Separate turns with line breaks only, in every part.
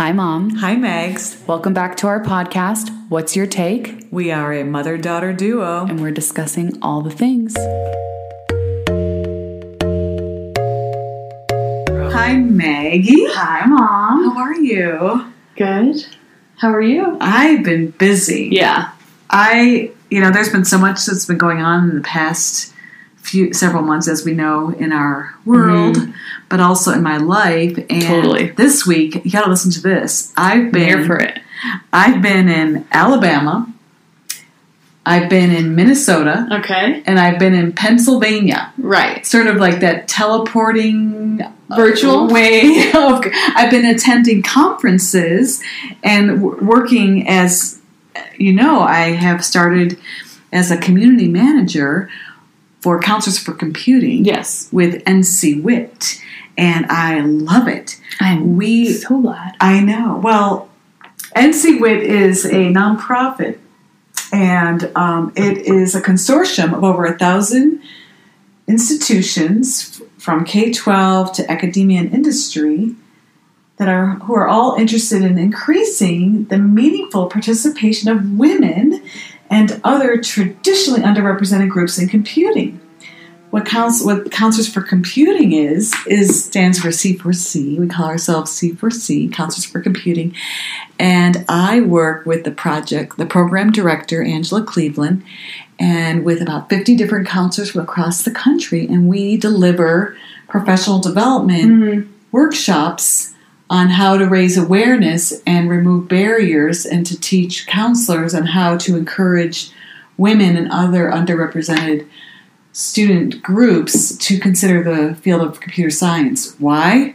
Hi, Mom.
Hi, Megs.
Welcome back to our podcast, What's Your Take?
We are a mother daughter duo.
And we're discussing all the things.
Hi, Maggie.
Hi, Mom.
How are you?
Good. How are you?
I've been busy.
Yeah.
I, you know, there's been so much that's been going on in the past few several months, as we know, in our world, but also in my life. And
Totally.
this week, you got to listen to this. I've been
Here for it.
I've been in Alabama. I've been in Minnesota.
Okay.
And I've been in Pennsylvania.
Right.
sort of like that teleporting uh,
Virtual?
way of I've been attending conferences and w- working as you know I have started as a community manager for counselors for computing
Yes.
with NCWIT and I love it.
I'm
We
so glad.
I know. Well, NCWIT is a nonprofit, and um, it is a consortium of over a thousand institutions from K twelve to academia and industry that are who are all interested in increasing the meaningful participation of women and other traditionally underrepresented groups in computing. What counts what Counselors for Computing is is stands for C4C. We call ourselves C4C, Counselors for Computing. And I work with the project, the program director, Angela Cleveland, and with about 50 different counselors from across the country. And we deliver professional development mm-hmm. workshops on how to raise awareness and remove barriers and to teach counselors on how to encourage women and other underrepresented student groups to consider the field of computer science. Why?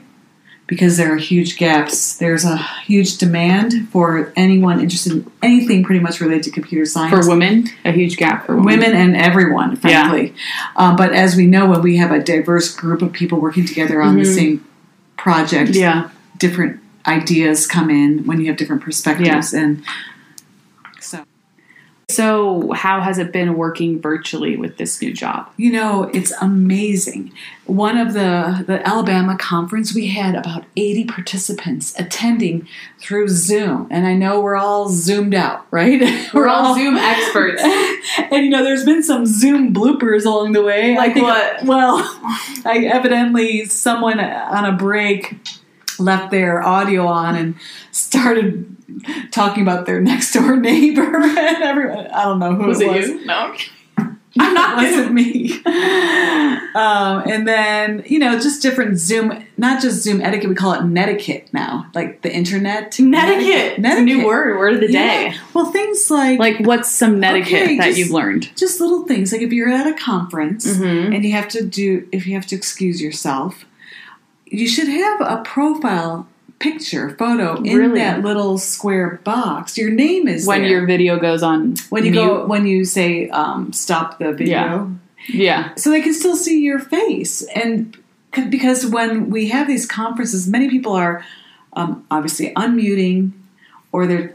Because there are huge gaps. There's a huge demand for anyone interested in anything pretty much related to computer science.
For women, a huge gap for women.
Women and everyone, frankly. Uh, but as we know, when we have a diverse group of people working together on the
Mhm.
same project,
Yeah.
Different ideas come in when you have different perspectives. And so,
So, how has it been working virtually with this new job?
you know, it's amazing. One of the the Alabama conference, we had about 80 participants attending through Zoom. And I know we're all zoomed out, right?
We're all Zoom experts.
and you know, there's been some Zoom bloopers along the way.
Like
think,
what?
Well, I evidently someone on a break left their audio on and started talking about their next door neighbor and everyone. I don't know who
Was
it
it
was.
you? No.
I'm not. It wasn't me. Um, and then you know, just different Zoom, not just Zoom etiquette. We call it netiquette now, like the internet.
Netiquette. It's a new word. Word of the
Yeah.
day.
Well, things like
Like, what's some netiquette
Okay,
that
just-
you've learned?
just little things like if you're at a conference
Mhm.
and you have to do if you have to excuse yourself you should have a profile picture photo in
Really?
that little square box your name is
When
there.
your video goes on
when you
mute.
go when you say um, stop the video
Yeah.
so they can still see your face and c- because when we have these conferences many people are um, obviously unmuting or they're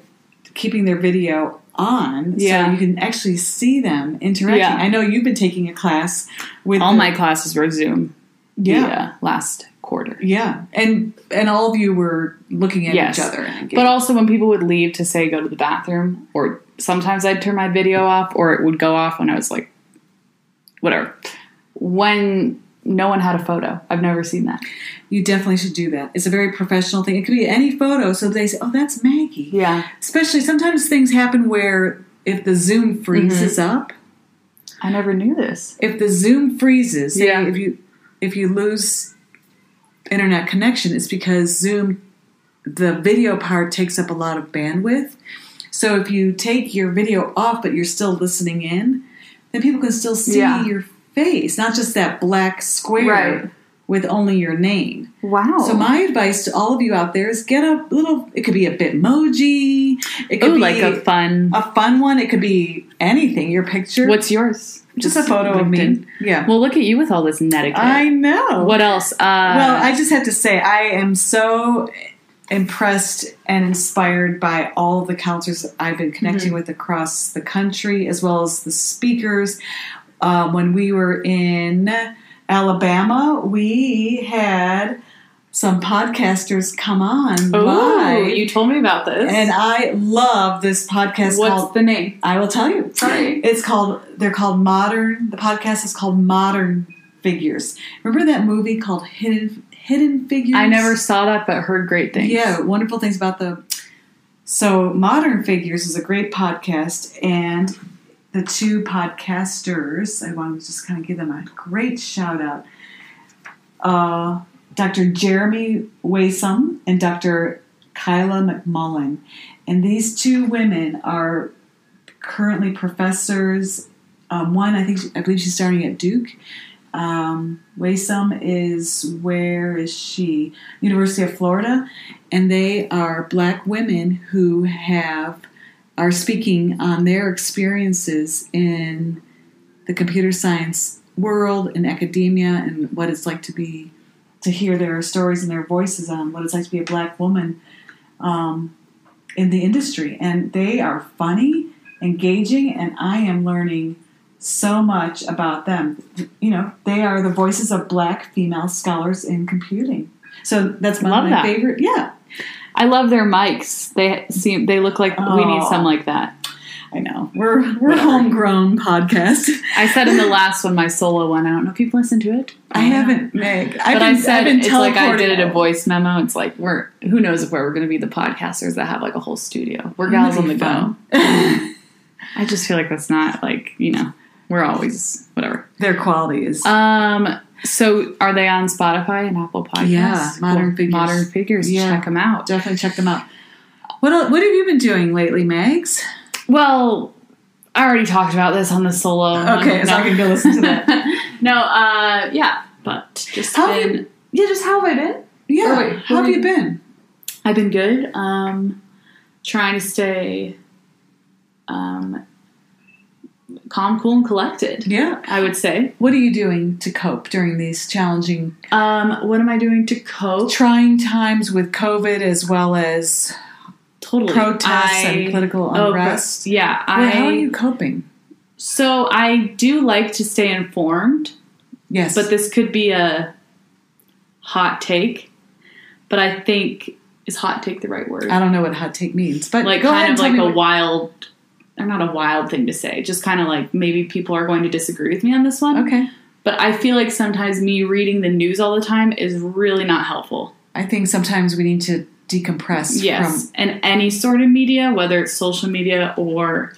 keeping their video on
Yeah.
so you can actually see them interacting
Yeah.
i know you've been taking a class with
All
the-
my classes were Zoom.
yeah
uh, last quarter.
yeah and and all of you were looking at
Yes.
each other
But also when people would leave to say go to the bathroom, or sometimes I'd turn my video off, or it would go off when I was like, whatever. When no one had a photo, I've never seen that.
you definitely should do that it's a very professional thing it could be any photo so they say oh that's maggie
Yeah,
especially sometimes things happen where if the zoom freezes
Mm-hmm.
up
I never knew this.
if the Zoom freezes,
Yeah.
if you if you lose internet connection, is because Zoom the video part takes up a lot of bandwidth. So if you take your video off but you're still listening in, then people can still see
Yeah.
your face, not just that black square
Right.
with only your name.
Wow.
So my advice to all of you out there is get a little it could be a Bitmoji, it could
oh,
be
like a fun.
a fun one, it could be anything, your picture.
What's yours?
Just a photo of me. Yeah.
Well, look at you with all this netiquette.
I know.
what else? Uh,
well, I just have to say, I am so impressed and inspired by all the counselors that I've been connecting
Mm-hmm.
with across the country, as well as the speakers. Um, when we were in Alabama, we had some podcasters come on
Ooh,
live
you told me about this.
and I love this podcast
What's
called.
the name?
I will tell you.
Sorry.
It's called. They're called modern. The podcast is called Modern Figures. Remember that movie called Hidden Hidden Figures?
I never saw that, but heard great things.
Yeah, wonderful things about the. So, Modern Figures is a great podcast, and the two podcasters, I want to just kind of give them a great shout out. Uh, Dr. Jeremy Waisome and Dr. Kyla McMullen. And these two women are currently professors. Um, one, I think, I believe she's starting at Duke. Um, Waisome is where is she? University of Florida, and they are black women who have are speaking on their experiences in the computer science world in academia and what it's like to be to hear their stories and their voices on what it's like to be a black woman um, in the industry and they are funny engaging and i am learning so much about them you know they are the voices of black female scholars in computing so that's one
Love
of my
that.
favorite yeah
I love their mics. They seem they look like we need
Oh.
some like that.
I know we're we're
Whatever.
homegrown podcast
I said in the last one, my solo one. I don't know if you've listened to it.
i haven't meg
But
I've been,
I said it's like I did it a voice memo. It's like we're who knows if we're going to be the podcasters that have like a whole studio. We're gals on the go. I just feel like that's not like you know we're always whatever.
their quality is
Um. So are they on Spotify and Apple Podcasts?
Yeah, Modern Figures.
Modern Figures.
Yeah.
Check them out.
definitely check them out what what have you been doing lately megs
Well, I already talked about this on the solo.
Okay, so I can go listen to that.
no, uh, yeah, but just
How have
been, yeah, just how have I been?
yeah
wait,
how have you been
I've been good. Um, trying to stay, um, calm, cool, and collected.
yeah
I would say.
what are you doing to cope during these challenging
Um, what am I doing to cope?
trying times with covid as well as
Totally.
protests
I-
and political
oh,
unrest
yeah,
Well,
I.
how are you coping
So I do like to stay informed.
yes
But this could be a hot take. But I think is hot take the right word?
i don't know what hot take means but
like kind of like a
what-
wild or not a wild thing to say. Just kind of like maybe people are going to disagree with me on this one.
okay
But I feel like sometimes me reading the news all the time is really not helpful.
i think sometimes we need to decompress
Yes.
from
and any sort of media, whether it's social media or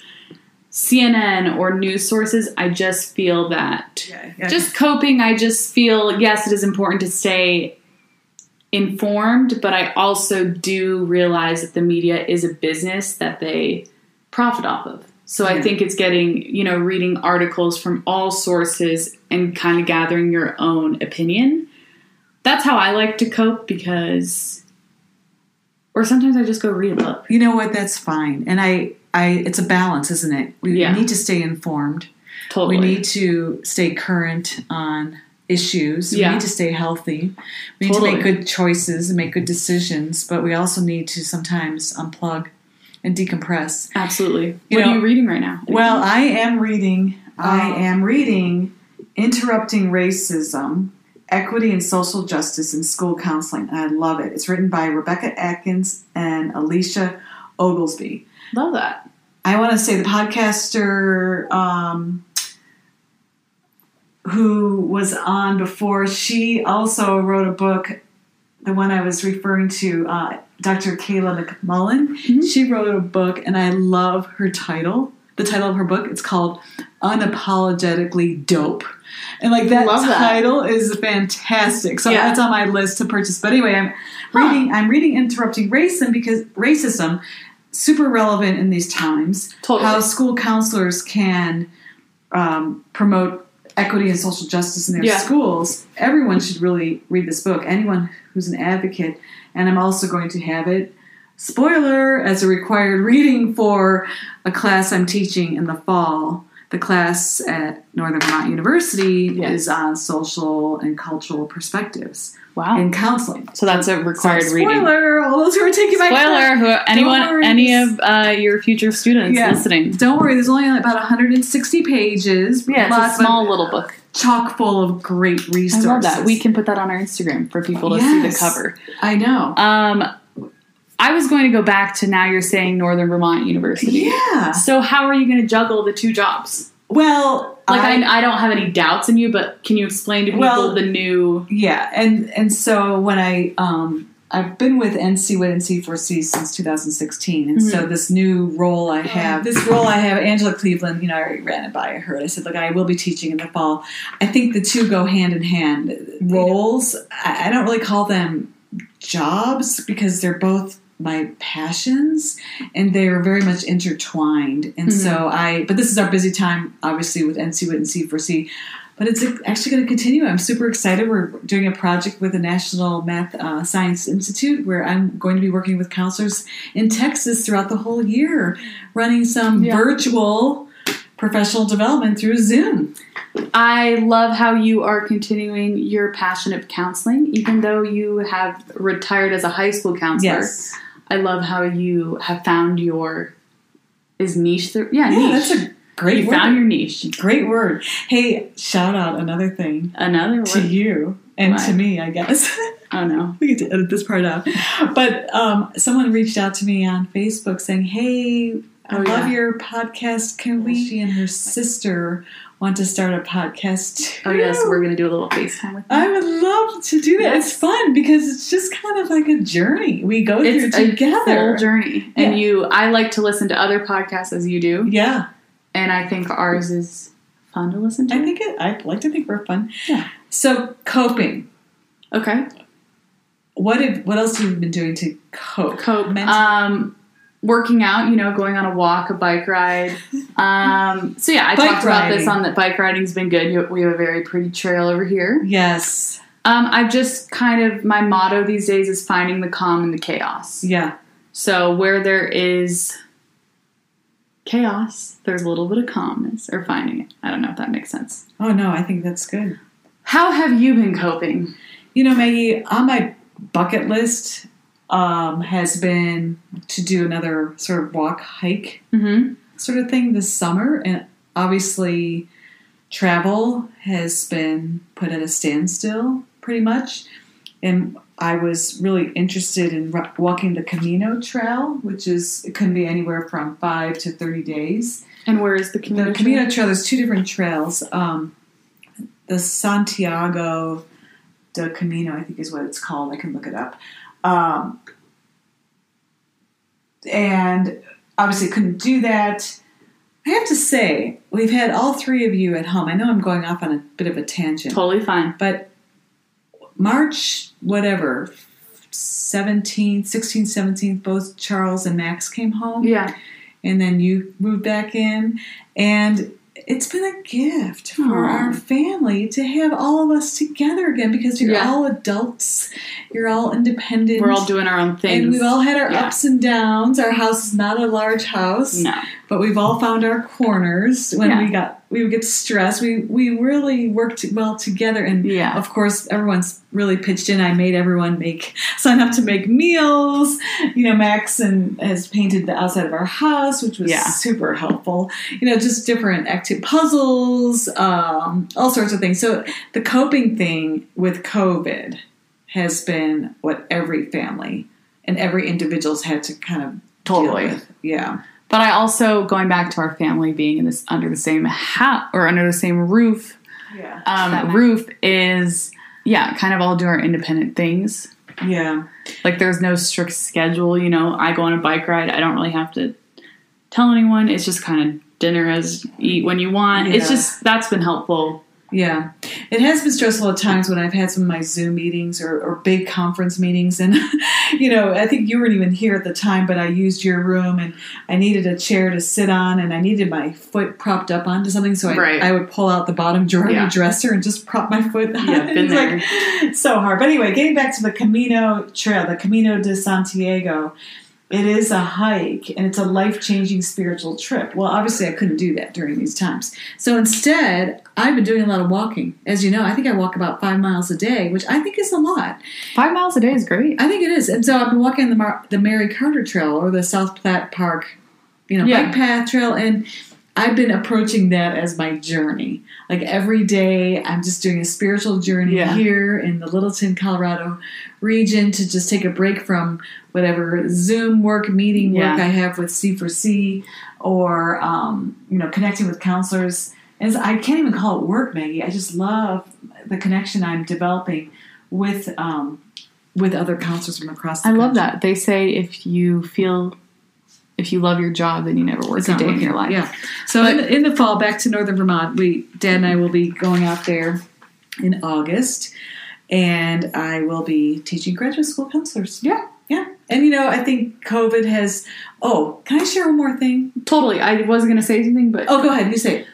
CNN or news sources, I just feel that
yeah,
just coping i just feel yes it is important to stay informed but i also do realize that the media is a business that they profit off of. So i think it's getting you know reading articles from all sources and kind of gathering your own opinion. That's how i like to cope because or sometimes i just go read a book
You know what? That's fine. And I, I, it's a balance, isn't it? We
Yeah.
need to stay informed.
totally
We need to stay current on issues.
Yeah.
We need to stay healthy. We need
Totally.
to make good choices and make good decisions. But we also need to sometimes unplug and decompress.
absolutely
You
what
know-
are you reading right now
Well, I am reading. I
Oh.
am reading "Interrupting Racism: Equity and Social Justice in School Counseling," I love it. It's written by Rebecca Atkins and Alicia Oglesby.
love that
I want to say the podcaster um, who was on before, she also wrote a book, the one I was referring to, uh, Dr. Kyla McMullen.
Mhm.
She wrote a book, and I love her title. The title of her book, it's called Unapologetically Dope. And like that,
that.
title is fantastic. So
Yeah.
that's on my list to purchase. But anyway, I'm
Huh.
reading I'm reading Interrupting Racism because racism super relevant in these times.
Totally.
How school counselors can um, promote equity and social justice in their
Yeah.
schools. Everyone should really read this book. Anyone who's an advocate. And I'm also going to have it, spoiler, as a required reading for a class I'm teaching in the fall. The class at Northern Vermont University
Yes.
is on social and cultural perspectives
wow
in counseling.
so that's a required
So,
reading
Spoiler! All those who are taking my class.
Spoiler: who, anyone, any of uh, your future students
Yeah.
listening.
Don't worry, there's only about 160 pages.
Yeah, it's a small little book.
chock full of great resources.
I love that. We can put that on our Instagram for people to see the cover.
I know.
Um, I was going to go back to now. You're saying Northern Vermont University.
Yeah.
So how are you going to juggle the two jobs?
Well,
Like I, I, don't have any doubts in you, but can you explain to people
Well-
the new?
Yeah, and and so when I um I've been with NCWIT NC4C since 2016, and so this new role I have, this role I have, Angela Cleveland, you know, I already ran it by her. I said, look, I will be teaching in the fall. I think the two go hand in hand. Roles, I, I don't really call them jobs because they're both my passions and they're very much intertwined. And so I, but this is our busy time, obviously, with NCWIT and C4C but it's actually going to continue. I'm super excited. We're doing a project with the National Math uh, Science Institute where I'm going to be working with counselors in Texas throughout the whole year, running some
Yeah.
virtual professional development through Zoom.
I love how you are continuing your passion of counseling, even though you have retired as a high school counselor.
Yes.
I love how you have found your is niche. The, yeah,
Yeah,
niche.
that's a great
you
word.
found your niche.
Great word. Hey, shout out another thing
Another
to you and to me, I guess.
Oh no.
we get to edit this part out. But um, someone reached out to me on Facebook saying, "Hey, I
Oh,
love
yeah.
your podcast. Can we?" She and her sister want to start a podcast too.
Oh yes, we're gonna do a little FaceTime with you.
I would love to do that.
Yes.
It's fun because it's just kind of like a journey we go
It's
through
a
together.
journey, and
Yeah.
you. I like to listen to other podcasts as you do,
Yeah,
and I think ours is fun to listen to.
I think it. I like to think we're fun.
Yeah.
So coping.
okay.
What did? What else have you been doing to cope?
Cope.
Mental-
Um, working out, you know, going on a walk, a bike ride. Um, so yeah, I
Bike
talked about this on that bike riding's been good. We have a very pretty trail over here.
yes.
Um, I've just kind of my motto these days is finding the calm in the chaos.
Yeah.
So where there is chaos, there's a little bit of calmness or finding it. I don't know if that makes sense.
Oh no, I think that's good.
How have you been coping?
You know, Maggie, on my bucket list um, has been to do another sort of walk hike
Mm-hmm.
sort of thing this summer, and obviously travel has been put at a standstill pretty much. And I was really interested in walking the Camino Trail, which is it can be anywhere from five to thirty days.
And where is the Camino?
The Camino Trail, there's two different trails. Um, the Santiago de Camino, I think is what it's called. I can look it up. Um, and obviously couldn't do that. I have to say, we've had all three of you at home. I know I'm going off on a bit of a tangent,
Totally fine.
but March, whatever, 17th, 16th, 17th, both Charles and Max came home
Yeah.
and then you moved back in and it's been a gift for our family to have all of us together again because you're
Yeah.
all adults you're all independent
We're all doing our own things.
and we've all had our
Yeah.
ups and downs our house is not a large house
no.
But we've all found our corners when
Yeah.
we got we would get stressed we we really worked well together and
Yeah.
of course everyone's really pitched in i made everyone make sign up to make meals you know max and has painted the outside of our house which was
Yeah.
super helpful you know just different active puzzles um, all sorts of things so the coping thing with covid has been what every family and every individual's had to kind of deal
Totally.
with. yeah
But I also going back to our family being in this under the same hat or under the same roof.
yeah
Um, roof is yeah, kind of all do our independent things.
yeah
Like there's no strict schedule. You know, I go on a bike ride. I don't really have to tell anyone. It's just kind of dinner as eat when you want. It's just that's been helpful.
Yeah, it has been stressful at times when I've had some of my Zoom meetings or, or big conference meetings, and you know, I think you weren't even here at the time, but I used your room and I needed a chair to sit on, and I needed my foot propped up onto something, so I,
Right.
I would pull out the bottom drawer of
Yeah.
your dresser and just prop my foot. on.
Yeah, been
It's like so hard. But anyway, getting back to the Camino Trail, the Camino de Santiago. It is a hike and it's a life changing spiritual trip. Well, obviously, I couldn't do that during these times. So instead, I've been doing a lot of walking. As you know, I think I walk about five miles a day, which I think is a lot.
Five miles a day is great.
I think it is. And so I've been walking the, Mar- the Mary Carter Trail or the South Platte Park, you know,
Yeah.
bike path trail. And I've been approaching that as my journey. Like every day, I'm just doing a spiritual journey
Yeah.
here in the Littleton, Colorado region to just take a break from whatever Zoom work, meeting work I have with C4C or, um, you know, connecting with counselors. And I can't even call it work, Maggie. I just love the connection I'm developing with um, with other counselors from across the
I love that. They say if you feel, if you love your job, then you never work
It's
a day in your life.
Yeah. So in, the, in the fall, back to northern Vermont, we Dad and I will be going out there in August, and I will be teaching graduate school counselors.
Yeah.
Yeah. And you know, I think COVID has. Oh, can I share one more thing?
Totally. I was going to say something, but
Oh, go ahead. You say it.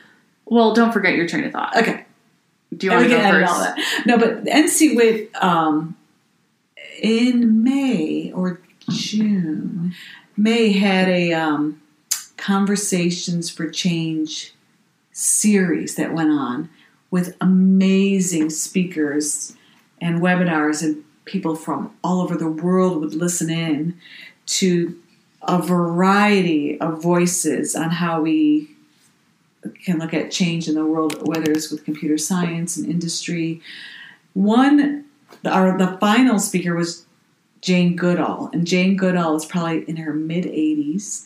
well, don't forget your train of thought.
Okay.
Do you want to go first?
all that. No, but NCWIT um, in May or June, May had a um, Conversations for Change series that went on with amazing speakers and webinars, and people from all over the world would listen in to a variety of voices on how we can look at change in the world, whether it's with computer science and industry. One, our the final speaker was Jane Goodall, and Jane Goodall is probably in her mid 80s,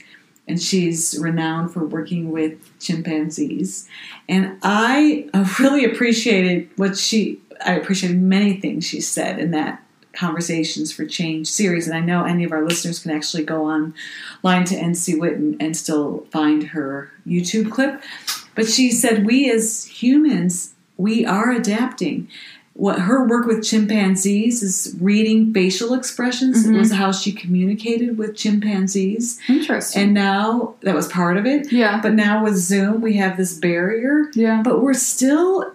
and she's renowned for working with chimpanzees. And I really appreciated what she. I appreciated many things she said in that Conversations for Change series, and I know any of our listeners can actually go online to NC Witten and still find her YouTube clip. But she said, We as humans, we are adapting. What her work with chimpanzees is reading facial expressions.
Mhm.
Was how she communicated with chimpanzees.
Interesting.
And now that was part of it.
yeah.
But now with Zoom, we have this barrier
yeah.
but we're still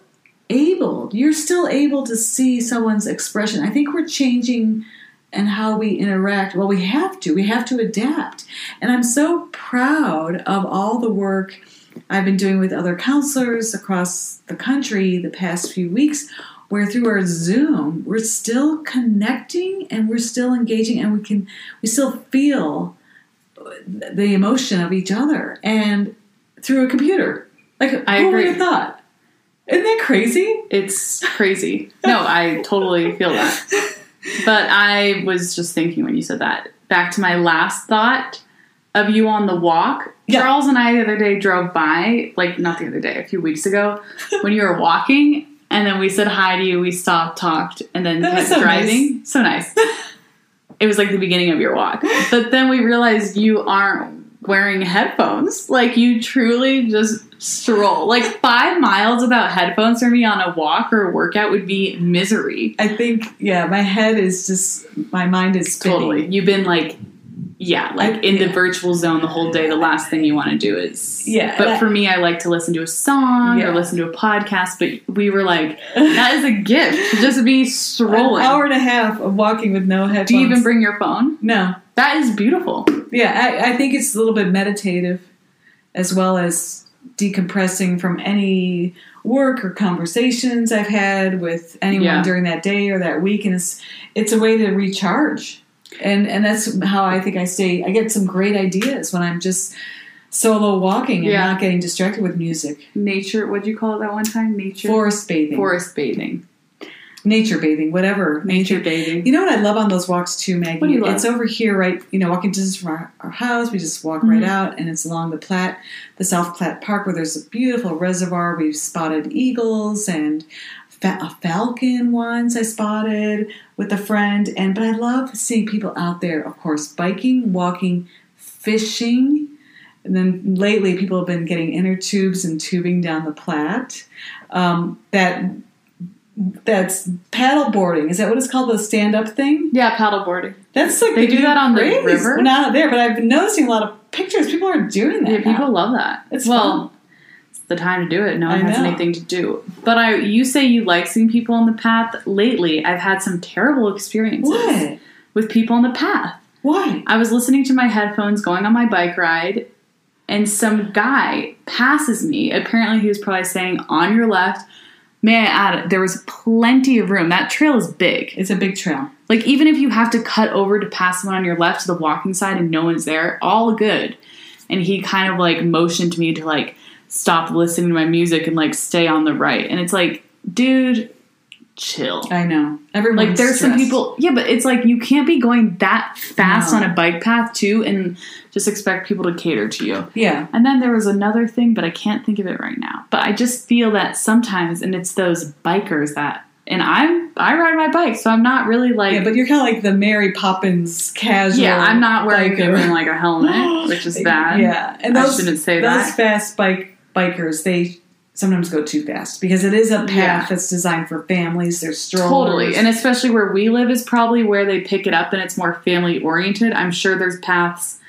able you're still able to see someone's expression i think we're changing and how we interact well we have to we have to adapt and i'm so proud of all the work i've been doing with other counselors across the country the past few weeks where through our zoom we're still connecting and we're still engaging and we can we still feel the emotion of each other and through a computer like
I
who would
agree.
have thought isn't that crazy
It's crazy. No, I totally feel that. But I was just thinking when you said that. Back to my last thought of you on the walk.
Yeah.
Charles and I the other day drove by, like not the other day, a few weeks ago, when you were walking, and then we said hi to you. We stopped, talked, and then
That
kept
so
driving. So nice. it was like the beginning of your walk. But then we realized you aren't wearing headphones. Like you truly just stroll. Like five miles without headphones for me on a walk or a workout would be misery.
i think yeah my head is just my mind is spinning
Totally. You've been like, yeah, like in the virtual zone the whole day. The last thing you want to do is
Yeah,
But for me, I like to listen to a song
Yeah.
or listen to a podcast. But we were like, that is a gift to just be strolling.
an hour and a half of walking with no headphones
Do you even bring your phone?
no
That is beautiful.
yeah I, I think it's a little bit meditative as well as decompressing from any work or conversations I've had with anyone
Yeah.
during that day or that week, and it's it's a way to recharge, and and that's how I think I stay. I get some great ideas when I'm just solo walking and
Yeah.
not getting distracted with music.
Nature, what'd you call it that one time? Nature?
Forest bathing,
Forest bathing.
nature bathing, whatever.
Nature bathing.
You know what I love on those walks too, Maggie?
What do you love?
It's over here, right? You know, walking distance from our, our house. We just walk
Mhm.
right out, and it's along the Platte, the South Platte Park, where there's a beautiful reservoir. We've spotted eagles and a falcon once I spotted with a friend, and but I love seeing people out there. Of course, biking, walking, fishing. And then lately, people have been getting inner tubes and tubing down the Platte. Um, that that's paddle boarding. Is that what it's called? The stand up thing?
Yeah, paddleboarding.
That's like
They
the
do that on the
craze.
river?
Well, not there, but I've been noticing a lot of pictures. People are doing that.
Yeah, people love that.
It's
well, it's the time to do it. No one
I
has
know.
anything to do. But I, you say you like seeing people on the path. Lately, I've had some terrible experiences
What?
with people on the path.
Why?
I was listening to my headphones going on my bike ride, and some guy passes me. Apparently, he was probably saying, On your left. May I add, there was plenty of room. That trail is big.
It's a big trail.
Like, even if you have to cut over to pass someone on your left to the walking side and no one's there, all good. And he kind of like motioned to me to like stop listening to my music and like stay on the right. And it's like, dude, chill.
I know. Everyone
Like there's some people, yeah, but it's like you can't be going that fast
No.
on a bike path too, and just expect people to cater to you.
Yeah.
And then there was another thing, but I can't think of it right now. But I just feel that sometimes, and it's those bikers that, and I'm I ride my bike, so I'm not really like,
Yeah, but you're kind of like the Mary Poppins casual.
yeah, I'm not wearing
biker.
even like a helmet, which is bad.
Yeah, and
I shouldn't say
those
that.
fast bike bikers they sometimes go too fast because it is a path
Yeah.
that's designed for families. There's strollers.
Totally. And especially where we live is probably where they pick it up and it's more family oriented. I'm sure there's paths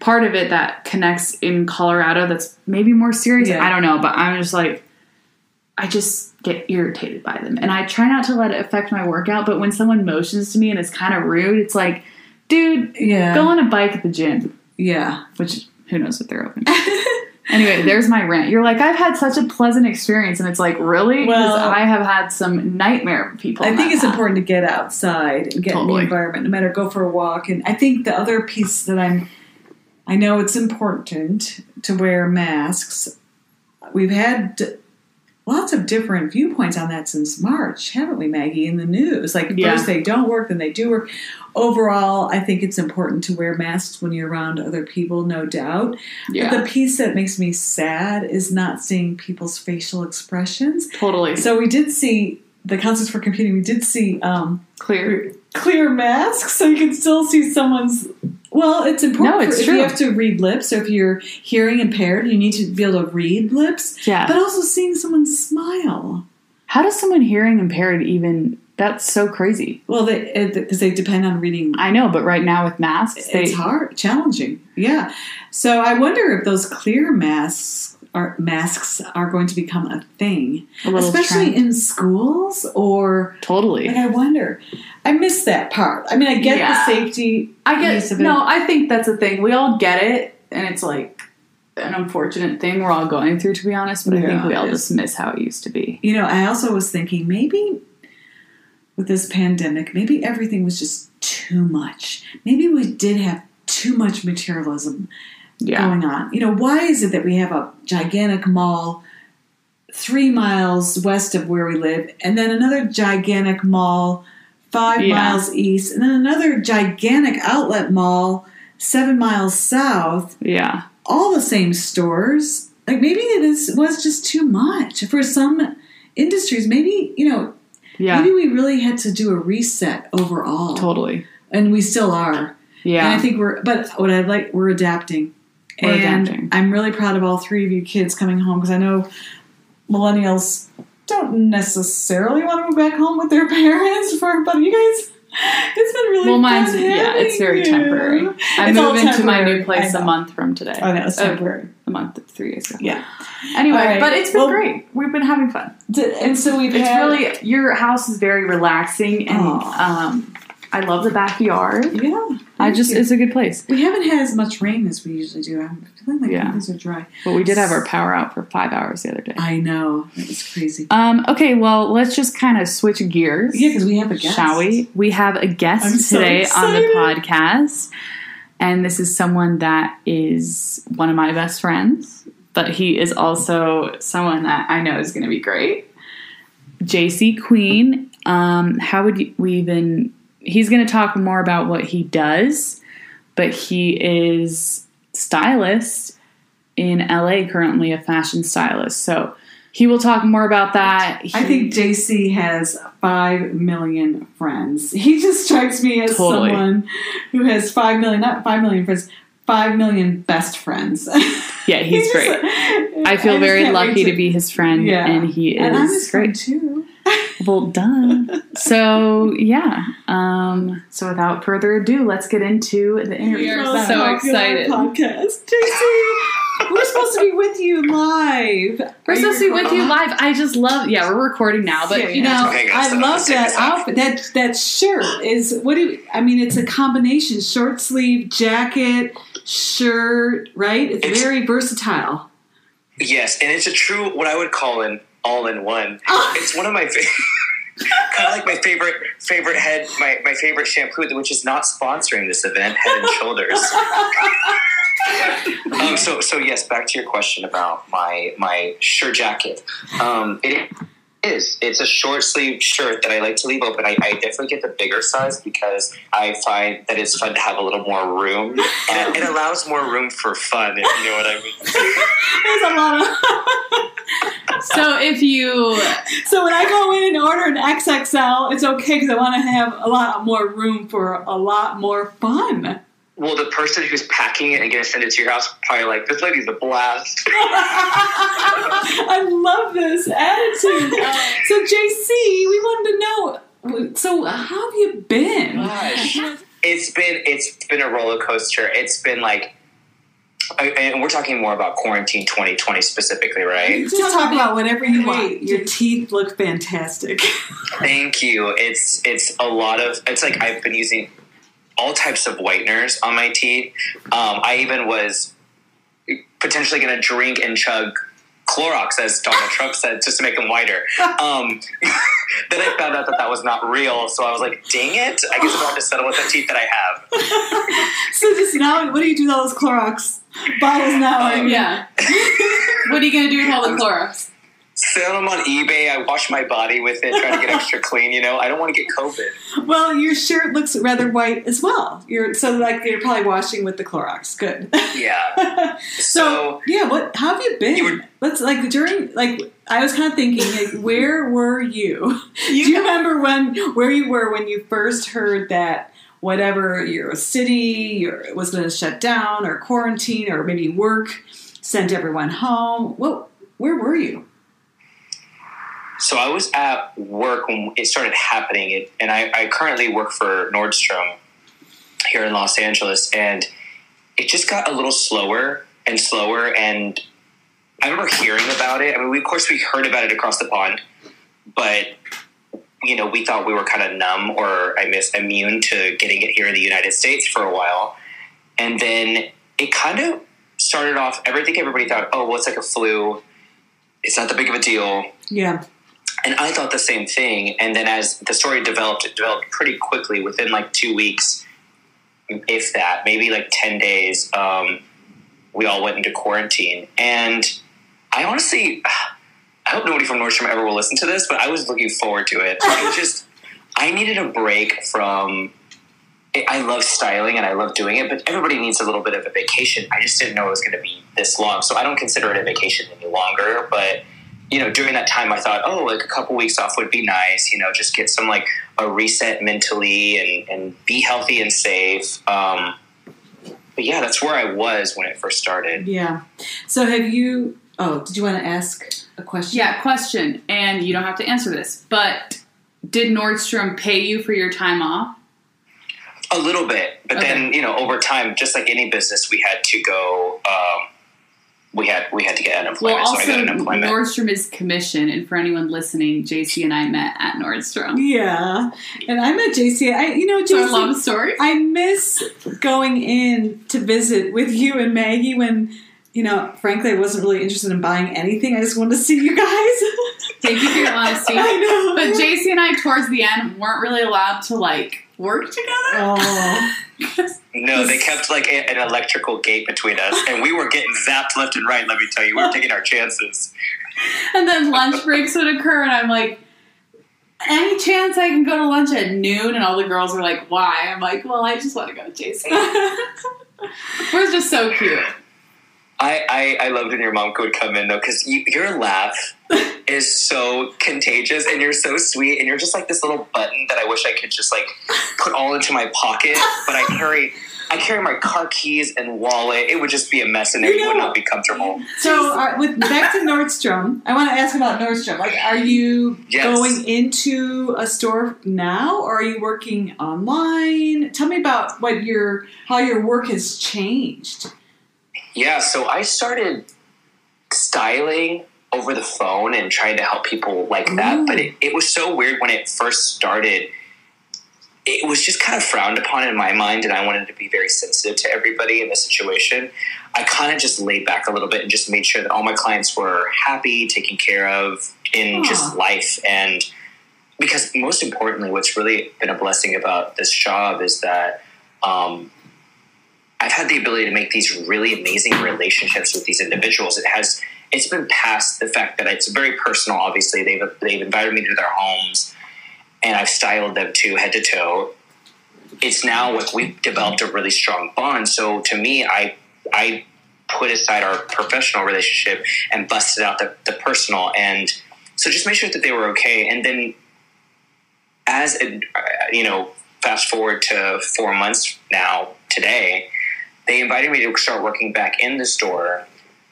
part of it that connects in Colorado that's maybe more serious.
Yeah.
I don't know, but I'm just like I just get irritated by them. And I try not to let it affect my workout, but when someone motions to me and it's kind of rude, it's like, dude,
yeah,
go on a bike at the gym,
yeah.
which who knows what they're open. Anyway, there's my rant. You're like, I've had such a pleasant experience, and it's like, really? Because
Well-
I have had some nightmare people.
I think it's
path.
important to get outside and get in the environment, no matter go for a walk. And I think the other piece that I'm, I know it's important to wear masks. We've had lots of different viewpoints on that since March, haven't we, Maggie? In the news, like
Yeah.
first they don't work, then they do work. Overall, I think it's important to wear masks when you're around other people, no doubt.
Yeah,
But the piece that makes me sad is not seeing people's facial expressions.
totally.
So we did see the Counselors for Computing. We did see um,
clear.
clear masks, so you can still see someone's. Well, it's important.
No, it's
for, if you have to read lips, or if you're hearing impaired, you need to be able to read lips.
Yeah.
But also seeing someone smile.
How does someone hearing impaired even? That's so crazy.
Well, they because they depend on reading.
I know, but right now with masks, they
It's hard, challenging. Yeah. So I wonder if those clear masks are masks are going to become a thing,
a
especially
trend.
in schools or
totally.
And I wonder. I miss that part. I mean, I get
Yeah.
the safety.
I
piece
get no. I think that's the thing. We all get it, and it's like an unfortunate thing we're all going through, to be honest. But I think we all just miss how it used to be.
You know, I also was thinking maybe with this pandemic, maybe everything was just too much. Maybe we did have too much materialism
Yeah,
going on. You know, why is it that we have a gigantic mall three miles west of where we live, and then another gigantic mall five
Yeah.
miles east, and then another gigantic outlet mall seven miles south?
yeah,
all the same stores. Like maybe it is was just too much for some industries. Maybe you know,
yeah.
maybe we really had to do a reset overall,
Totally.
and we still are.
Yeah.
And I think we're, but what I like, we're adapting.
We're
and
adapting.
I'm really proud of all three of you kids coming home because I know millennials don't necessarily want to go back home with their parents for, but you guys, it's been really
well, mine's
fun
yeah, it's very
you.
temporary. I
It's
move into my new place a month from today.
I know it's
Uh,
temporary.
a month, three days ago.
Yeah.
Anyway,
right.
but it's been
Well-
great. We've been having fun.
D- And so we've
It's
had
really your house is very relaxing, and um, I love the backyard.
yeah.
I just
you.
it's a good place.
We haven't had as much rain as we usually do. I'm feeling like
Yeah.
things are dry.
But we did have our power out for five hours the other day.
I know. It was crazy.
Um, okay, well, let's just kind of switch gears.
Yeah, because we have a guest.
Shall we? We have a guest
so
today on the podcast, and this is someone that is one of my best friends, but he is also someone that I know is going to be great. Jaycee Queen. Um, how would you, we even? He's going to talk more about what he does, but he is stylist in LA currently, a fashion stylist. So he will talk more about that.
I think Jaycee has five million friends. He just strikes me as
Totally.
someone who has five million, not five million friends, five million best friends.
Yeah, he's
just-
great. I feel
just
very lucky to be his friend,
Yeah.
and he
And I'm
is
his
great.
too.
Well done. So yeah. Um, so without further ado, let's get into the interview.
We are
We're so excited.
Podcast, Jaycee. We're supposed to be with you live.
We're
Are
supposed to be with you live. I just love. Yeah, we're recording now, but
Yeah,
you know,
Okay,
I love that outfit. That that shirt is what do you, I mean? It's a combination: short sleeve jacket, shirt. Right? It's,
It's-
very versatile.
Yes, and it's a true what I would call an all-in-one.
Oh.
It's one of my fa- kind of like my favorite favorite head my, my favorite shampoo, which is not sponsoring this event, Head and Shoulders. um, so so yes, back to your question about my my shirt jacket. Um, it is. It's a short sleeve shirt that I like to leave open. I, I definitely get the bigger size because I find that it's fun to have a little more room. And it allows more room for fun, if you know what I mean.
There's a lot of.
So if you
So when I go in and order an XXL, it's okay because I want to have a lot more room for a lot more fun.
Well, the person who's packing it and going to send it to your house probably like, this lady's a blast.
I love this attitude. So Jaycee, we wanted to know. So how have you been?
Gosh. It's been it's been a roller coaster. It's been like, and we're talking more about quarantine 2020 specifically, right?
Just talk about whatever you want. Your teeth look fantastic.
Thank you. It's it's a lot of. It's like I've been using all types of whiteners on my teeth. Um, I even was potentially going to drink and chug Clorox, as Donald Trump said, just to make them whiter. Um, then I found out that that was not real, so I was like, "Dang it! I guess I'm going to settle with the teeth that I have."
so just now, what do you do with all those Clorox bottles now? I mean,
yeah, what are you gonna do with all the Clorox?
Sell them on eBay. I wash my body with it, trying to get extra clean. You know, I don't want to get COVID.
Well, your shirt looks rather white as well. You're so like you're probably washing with the Clorox. Good.
Yeah.
so
So
yeah, what? How have you been?
You were-
Let's like during like I was kind of thinking like where were you? Do you remember when where you were when you first heard that whatever your city your, was going to shut down or quarantine or maybe work sent everyone home? What? Where were you?
So I was at work when it started happening, and I, I currently work for Nordstrom here in Los Angeles, and it just got a little slower and slower. And I remember hearing about it. I mean, we, of course, we heard about it across the pond, but you know, we thought we were kind of numb or I miss immune to getting it here in the United States for a while, and then it kind of started off. Everything everybody thought, oh, well, it's like a flu. It's not that big of a deal.
Yeah.
And I thought the same thing. And then as the story developed, it developed pretty quickly within like two weeks, if that, maybe like 10 days. Um, we all went into quarantine. And I honestly, I hope nobody from Nordstrom ever will listen to this, but I was looking forward to it. I was just, I needed a break from. I love styling and I love doing it, but everybody needs a little bit of a vacation. I just didn't know it was going to be this long, so I don't consider it a vacation any longer. But you know, during that time, I thought, oh, like a couple weeks off would be nice. You know, just get some like a reset mentally and and be healthy and safe. Um, but yeah, that's where I was when it first started.
Yeah. So have you? Oh, did you want to ask a question?
Yeah, question, and you don't have to answer this, but did Nordstrom pay you for your time off?
A little bit, but
Okay.
then you know, over time, just like any business, we had to go. Um, we had we had to get
Well,
unemployment, so I
also
got unemployment.
Nordstrom is commission, and for anyone listening, Jaycee and I met at Nordstrom.
Yeah. And I met Jaycee. I, you know,
So I
Jaycee.
love story.
I miss going in to visit with you and Maggie when, you know, frankly, I wasn't really interested in buying anything. I just wanted to see you guys.
Thank you for your honesty.
I know.
But Jaycee and I, towards the end, weren't really allowed to like work together.
Oh.
No, they kept like a, an electrical gate between us, and we were getting zapped left and right. Let me tell you, we were taking our chances.
And then lunch breaks would occur, and I'm like, any chance I can go to lunch at noon? And all the girls are like, why? I'm like, well, I just want to go to Jaycee. We're just so cute.
I, I, I loved when your mom would come in though, because you, your laugh is so contagious, and you're so sweet, and you're just like this little button that I wish I could just like put all into my pocket. But I carry I carry my car keys and wallet. It would just be a mess, and it would not be comfortable.
So, uh, with back to Nordstrom, I want to ask about Nordstrom. Like, are you
Yes.
going into a store now, or are you working online? Tell me about what your how your work has changed.
Yeah, so I started styling over the phone and trying to help people like that.
Ooh.
But it, it was so weird when it first started. It was just kind of frowned upon in my mind, and I wanted to be very sensitive to everybody in the situation. I kind of just laid back a little bit and just made sure that all my clients were happy, taken care of in
Aw.
just life. And because most importantly, what's really been a blessing about this job is that um, I've had the ability to make these really amazing relationships with these individuals. It has it's been past the fact that it's very personal. Obviously, they've they've invited me to their homes, and I've styled them to head to toe. It's now like we've developed a really strong bond. So to me, I I put aside our professional relationship and busted out the, the personal, and so just make sure that they were okay. And then, as a, you know, fast forward to four months now today, they invited me to start working back in the store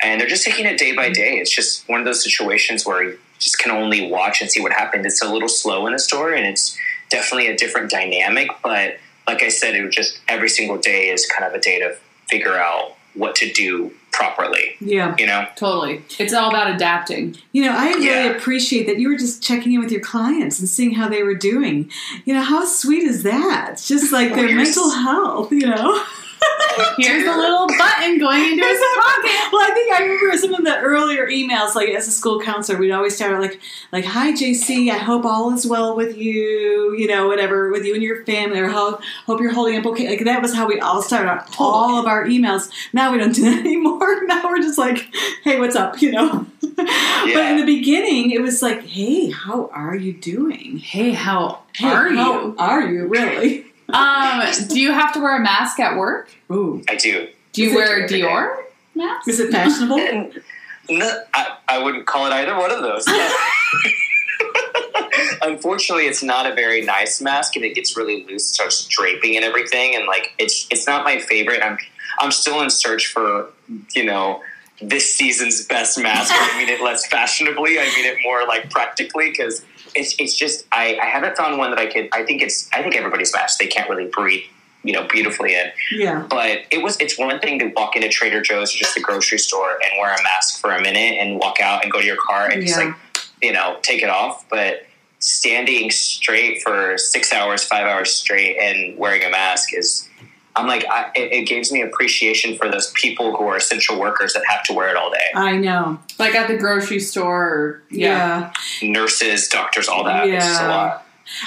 and they're just taking it day by mm-hmm. day. It's just one of those situations where you just can only watch and see what happened. It's a little slow in the store, and it's definitely a different dynamic. But like I said, it was just every single day is kind of a day to figure out what to do properly.
Yeah.
You know,
Totally. It's all about adapting.
You know, I really
Yeah.
appreciate that you were just checking in with your clients and seeing how they were doing. You know, how sweet is that? It's just like their mental health, you know?
Here's a little button going into his pocket.
Well, I think I remember some of the earlier emails, like as a school counselor, we'd always start like, like, "Hi, Jaycee, I hope all is well with you. You know, whatever with you and your family, or how hope you're holding up okay." Like that was how we all started our, all of our emails. Now we don't do that anymore. Now we're just like, "Hey, what's up?" You know. But in the beginning, it was like, "Hey, how are you doing?
Hey, how
Hey,
are
how
you?
Are you really?"
Um, do you have to wear a mask at work?
Ooh,
I do.
Do you
Is
wear a? Dior mask?
is it fashionable?
No, I, I wouldn't call it either one of those. Unfortunately, it's not a very nice mask, and it gets really loose, starts draping and everything, and like it's it's not my favorite. I'm I'm still in search for you know this season's best mask. I mean it less fashionably. I mean it more like practically because it's it's just I, I haven't found one that I could. I think it's I think everybody's mask they can't really breathe you know beautifully in
yeah.
but it was it's one thing to walk into Trader Joe's or just a grocery store and wear a mask for a minute and walk out and go to your car and just like you know take it off but standing straight for six hours five hours straight and wearing a mask is i'm like I, it, it gives me appreciation for those people who are essential workers that have to wear it all day
I know.
Like at the grocery store? Or, yeah.
yeah.
nurses doctors all that
Yeah.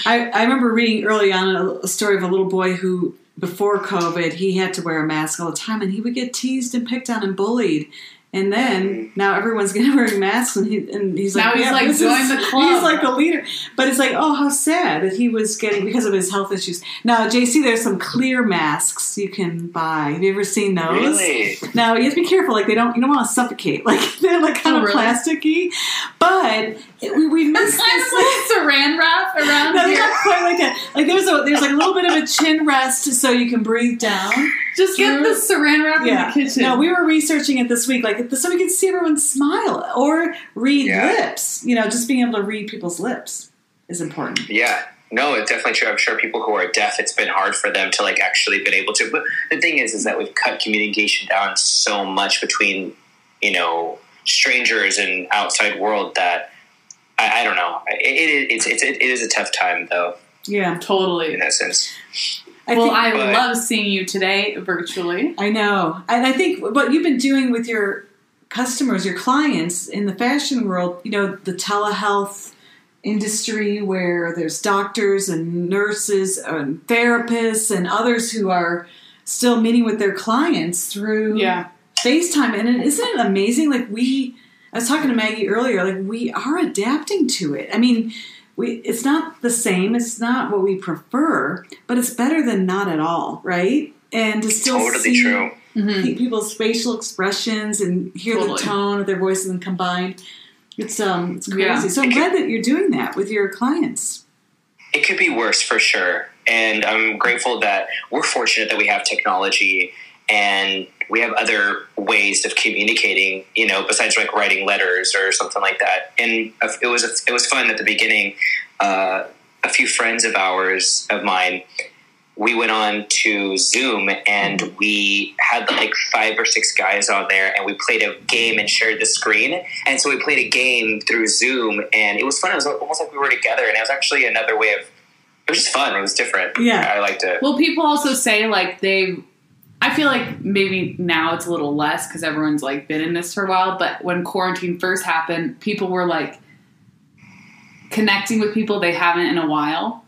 I, I remember reading early on a, a story of a little boy who, before COVID, he had to wear a mask all the time, and he would get teased and picked on and bullied. And then now everyone's going to wear masks, and, he, and he's like,
Now he's
"Yeah,
like,
this
"Join
is-"
the club.
He's like the leader, but it's like, oh, how sad that he was getting because of his health issues. Now, Jaycee, there's some clear masks you can buy. Have you ever seen those?
really
Now you have to be careful. Like they don't, you don't want to suffocate. Like they're like kind
Oh,
of
really?
plasticky. But it, we, we missed
Kind
this.
of like saran wrap around
No, they're
here.
not quite like that. Like there's a there's like a little bit of a chin rest so you can breathe down.
Just get the saran wrap
Yeah.
in the kitchen.
No, we were researching it this week, like so we could see everyone smile or read
Yeah.
lips. You know, just being able to read people's lips is important.
Yeah. No, it's definitely true. I'm sure people who are deaf, it's been hard for them to like actually been able to. But the thing is, is that we've cut communication down so much between, you know, strangers and outside world that I, I don't know. It, it, it's, it's, it is a tough time though,
Yeah,
totally.
in that sense.
I
well,
think,
I
but-
love seeing you today virtually.
I know, and I think what you've been doing with your customers, your clients in the fashion world, you know, the telehealth industry where there's doctors and nurses and therapists and others who are still meeting with their clients through
Yeah.
FaceTime. And isn't it amazing? Like we, I was talking to Maggie earlier. Like we are adapting to it. I mean, we it's not the same. It's not what we prefer, but it's better than not at all, right? And to still
Totally
see
true.
Mhm.
pe- people's facial expressions and hear
Totally.
the tone of their voices and combined. It's um, it's crazy.
Yeah.
So I'm glad that you're doing that with your clients.
It could be worse for sure. And I'm grateful that we're fortunate that we have technology and we have other ways of communicating, you know, besides like writing letters or something like that. And it was it was fun at the beginning. Uh, a few friends of ours of mine, we went on to Zoom and we had like five or six guys on there and we played a game and shared the screen. And so we played a game through Zoom and it was fun. It was almost like we were together and it was actually another way of it was just fun. It was different.
Yeah.
I liked it.
Well, people also say like they. I feel like maybe now it's a little less because everyone's like been in this for a while. But when quarantine first happened, people were like connecting with people they haven't in a while.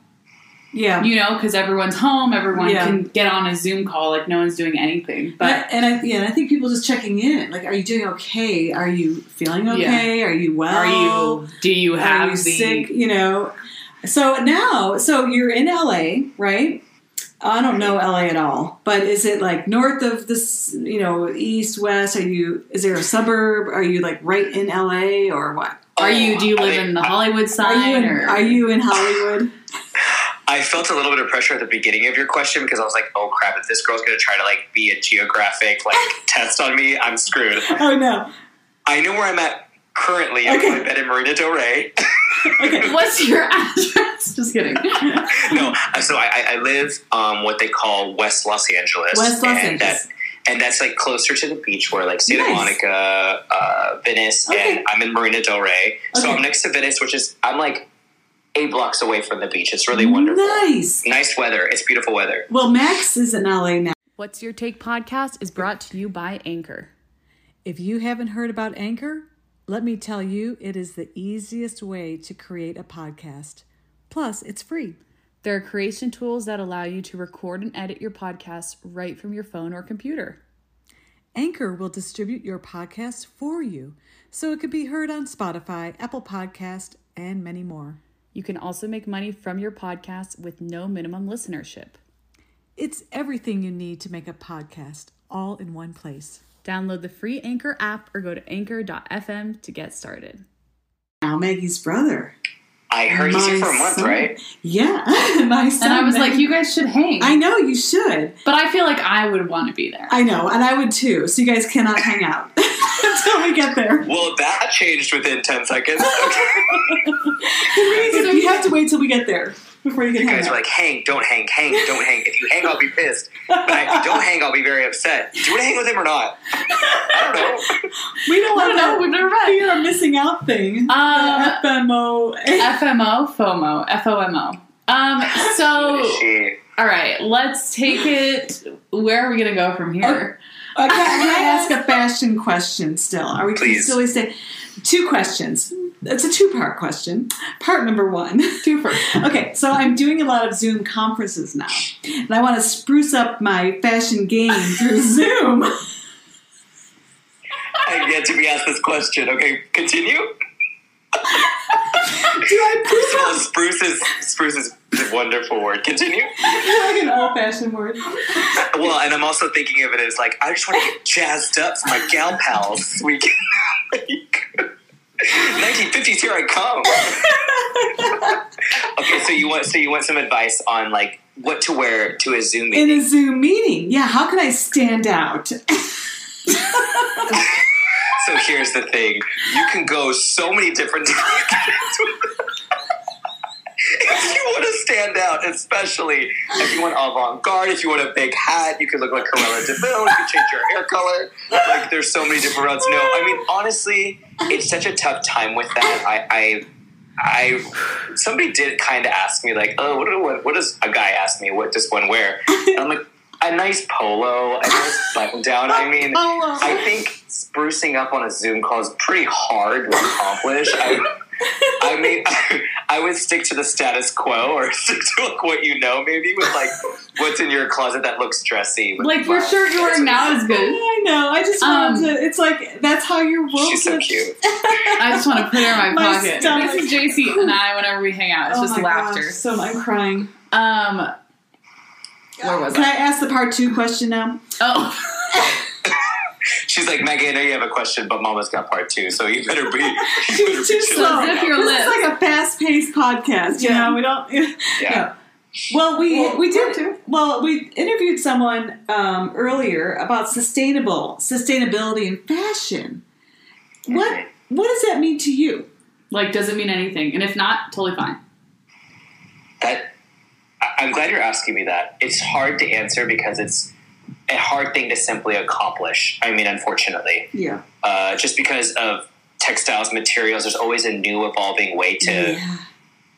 Yeah.
You know, because everyone's home, everyone
Yeah.
can get on a Zoom call, like no one's doing anything. But
and I, yeah, and I think people just checking in. Like, are you doing okay? Are you feeling okay? Are you well?
are you? Do you have
Are you
the?
sick? You know. So now, so you're in LA, right? I don't know LA at all, but is it like north of this? You know, east, west? Are you? Is there a suburb? Are you like right in LA or what?
Are you? Oh, do you
I
live in the Hollywood
Are
side?
you in?
or
Are you in Hollywood?
I felt a little bit of pressure at the beginning of your question because I was like, "Oh crap! If this girl's going to try to like be a geographic like test on me, I'm screwed."
oh no.
I know where I'm at currently. Okay. I'm
Okay.
in bed in Marina Del Rey.
Okay.
What's your address? Just kidding.
no, uh, so I, I live um, what they call West Los Angeles.
West Los
and
Angeles.
That, and that's like closer to the beach where like Santa
Nice.
Monica, uh, Venice,
Okay.
and I'm in Marina Del Rey. So I'm next to Venice, which is I'm like eight blocks away from the beach. It's really wonderful.
Nice.
Nice weather. It's beautiful weather.
Well, Max is in LA now.
What's Your Take podcast is brought to you by Anchor.
If you haven't heard about Anchor, let me tell you, it is the easiest way to create a podcast. Plus, it's free.
There are creation tools that allow you to record and edit your podcast right from your phone or computer.
Anchor will distribute your podcast for you so it can be heard on Spotify, Apple Podcast, and many more.
You can also make money from your podcast with no minimum listenership.
It's everything you need to make a podcast all in one place.
Download the free Anchor app or go to anchor.fm to get started.
Now, Maggie's brother.
I heard he's here for a month,
son.
right?
Yeah, my son.
And I was
Maggie-
like, you guys should hang.
I know you should.
but I feel like I would want to be there.
I know, and I would too. So you guys cannot hang out until we get there.
Well, that changed within 10 seconds.
So you have to wait till we get there before you can
You
hang
guys
out.
were like, hang, don't hang, hang, don't hang. If you hang, I'll be pissed. But if you don't hang, I'll be very upset. Do you want to hang with him or not? I don't know.
we don't want
don't know.
to
We've never
be
met.
a missing out thing.
Um,
The FMO.
FMO, FOMO, FOMO. Um, so, all right, let's take it. Where are we going to go from here?
Uh, can, can I ask a fashion question still? Are we
Please.
still we stay? Two questions. It's a two part question. Part number one.
Two first.
Okay, so I'm doing a lot of Zoom conferences now, and I want to spruce up my fashion game through Zoom.
I get to be asked this question. Okay, continue.
Do I
First of all, spruce is, spruce is a wonderful word. Continue.
like an old fashioned word?
Well, and I'm also thinking of it as like, I just want to get jazzed up for my gal pals. We can, like, 1950s, here I come. okay, so you want so you want some advice on like what to wear to a Zoom meeting?
In a Zoom meeting, yeah. How can I stand out?
So here's the thing: you can go so many different directions. If you want to stand out, especially if you want avant-garde, if you want a big hat, you could look like Cruella de Vil. You can change your hair color. Like there's so many different routes. No, I mean honestly, it's such a tough time with that. I. I I somebody did kind of ask me like, oh, what, what, what does a guy ask me? What does one wear? And I'm like, a nice polo, a nice button down. I mean, I think sprucing up on a Zoom call is pretty hard to accomplish. I, I mean, I would stick to the status quo or stick to like what you know, maybe with like what's in your closet that looks dressy.
Like your
flowers.
shirt you're wearing now is good.
I know. I just wanted
Um,
to. It's like that's how your world.
She's so cute.
I just want to put her in my,
My
pocket.
stomach.
This is Jaycee and I whenever we hang out. It's
Oh
just
my
laughter.
gosh, so I'm crying.
Um, where was
Can
I?
I ask the part two question now?
Oh,
She's like, Maggie, I know you have a question, but Mama's got part two, so you better be. You better
She's too
be
slow.
chilling
Zip
out.
your
This
lip.
is like a fast-paced podcast. You
Yeah.
know, we don't.
Yeah.
Well, we
Well,
we did.
two.
Well, we interviewed someone um, earlier about sustainable sustainability in fashion. What
Mm-hmm.
what does that mean to you?
like, does it mean anything? And if not, totally fine.
That I'm glad you're asking me that. It's hard to answer because it's a hard thing to simply accomplish. I mean, unfortunately,
Yeah.
uh, just because of textiles, materials, there's always a new evolving way to
yeah.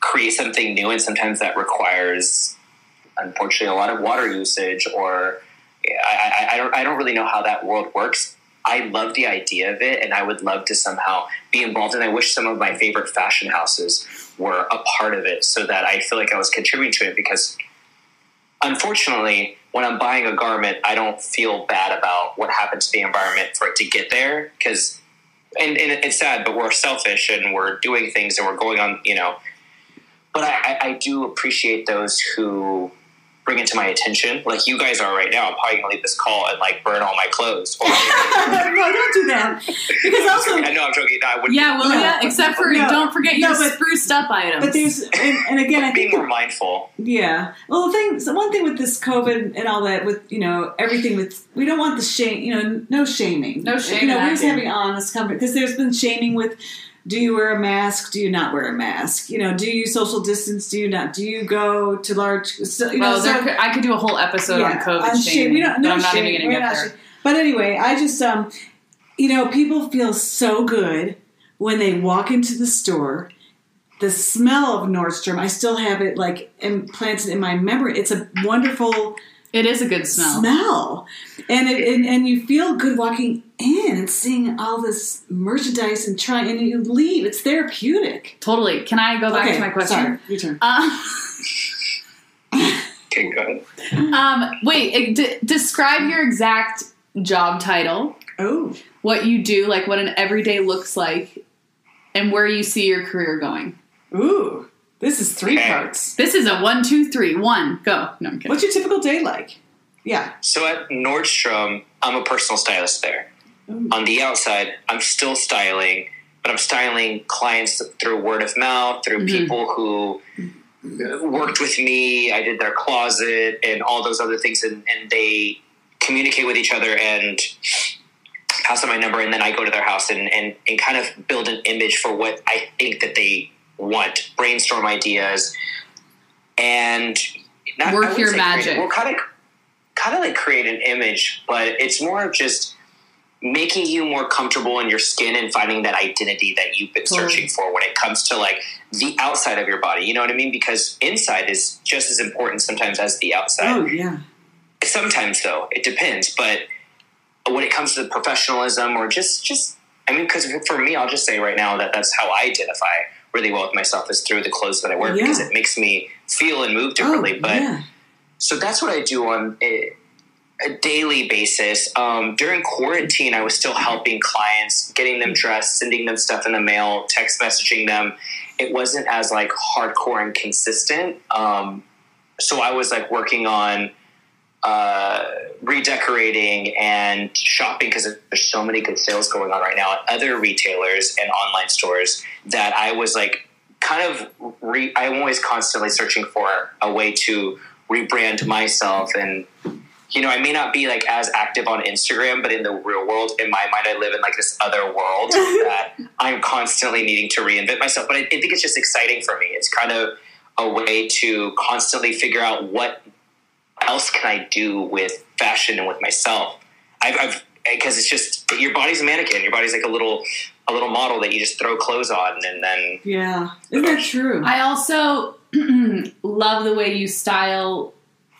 create something new, and sometimes that requires, unfortunately, a lot of water usage. Or I, I, I don't I don't really know how that world works. I love the idea of it, and I would love to somehow be involved. And I wish some of my favorite fashion houses were a part of it, so that I feel like I was contributing to it. Because unfortunately, when I'm buying a garment, I don't feel bad about what happened to the environment for it to get there. Because and, and it's sad, but we're selfish and we're doing things and we're going on, you know. But I, I do appreciate those who bring it to my attention, like you guys are right now. I'm probably gonna leave this call and like burn all my clothes. Or,
no, don't do that. Because also,
I know I'm joking. No, I wouldn't.
Yeah, well,
No.
yeah. Except for
No.
don't forget your
No, but-
spruced up items.
but there's and, and again, I
being
think
more mindful.
Yeah. Well, the thing, so one thing with this COVID and all that, with you know everything with, we don't want the shame. You know, no shaming.
No shame
You know, we're just having honest conversation because there's been shaming with. Do you wear a mask? Do you not wear a mask? You know, do you social distance? Do you not? Do you go to large? So, you know,
well,
so,
there could, I could do a whole episode on COVID
on shame. We don't,
but
no
I'm not
shame.
even going to get there.
shame. But anyway, I just um, you know, people feel so good when they walk into the store. The smell of Nordstrom, I still have it like implanted in my memory. It's a wonderful
It is a good smell.
smell, and it, and, and you feel good walking in and seeing all this merchandise and trying, and you leave. It's therapeutic.
Totally. Can I go back
okay,
to my question?
Sorry, your turn.
Um,
Okay, go ahead.
um, wait. D- describe your exact job title,
Oh,
what you do, like what an everyday looks like, and where you see your career going.
ooh, this is three
Okay.
parts.
This is a one, two, three, one, go. No, I'm kidding.
What's your typical day like? Yeah.
So at Nordstrom, I'm a personal stylist there. On the outside, I'm still styling, but I'm styling clients through word of mouth, through
Mhm.
people who worked with me. I did their closet and all those other things, and, and they communicate with each other and pass on my number, and then I go to their house and, and, and kind of build an image for what I think that they want, brainstorm ideas, and not,
Work your
say create-
magic.
Well, kind of, kind of like create an image, but it's more of just making you more comfortable in your skin and finding that identity that you've been searching for when it comes to like the outside of your body. You know what I mean? Because inside is just as important sometimes as the outside.
Oh yeah.
Sometimes though, it depends. But when it comes to professionalism or just just I mean, because for me, I'll just say right now that that's how I identify really well with myself is through the clothes that I wear
Yeah.
because it makes me feel and move differently.
oh,
but
yeah.
so that's what I do on a, a daily basis. Um, during quarantine, I was still helping clients, getting them dressed, sending them stuff in the mail, text messaging them. It wasn't as like hardcore and consistent. Um, so I was like working on uh, redecorating and shopping because there's so many good sales going on right now at other retailers and online stores that I was like kind of re- I'm always constantly searching for a way to rebrand myself and you know I may not be like as active on Instagram but in the real world in my mind I live in like this other world that I'm constantly needing to reinvent myself but I, I think it's just exciting for me it's kind of a way to constantly figure out what else can I do with fashion and with myself I've, I've because it's just your body's a mannequin your body's like a little a little model that you just throw clothes on and then
Yeah. Isn't that true?
I also love the way you style.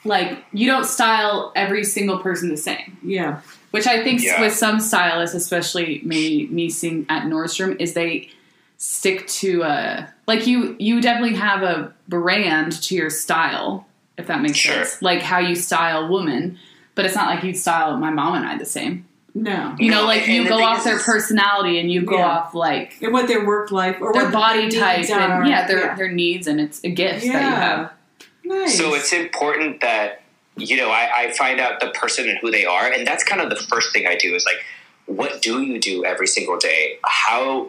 Like you don't style every single person the same,
yeah.
which I think
Yeah.
with some stylists, especially me, me seeing at Nordstrom, is they stick to a like you. You definitely have a brand to your style, if that makes
Sure.
sense. Like how you style woman, but it's not like you style my mom and I the same.
No.
You know, like
and
you go off
is-
their personality and you go
Yeah.
off like
And what their work life or
their
what
body
their
type and
are.
yeah, their
yeah.
their needs, and it's a gift that you have.
Nice.
So it's important that you know I, I find out the person and who they are, and that's kind of the first thing I do is like, what do you do every single day? How,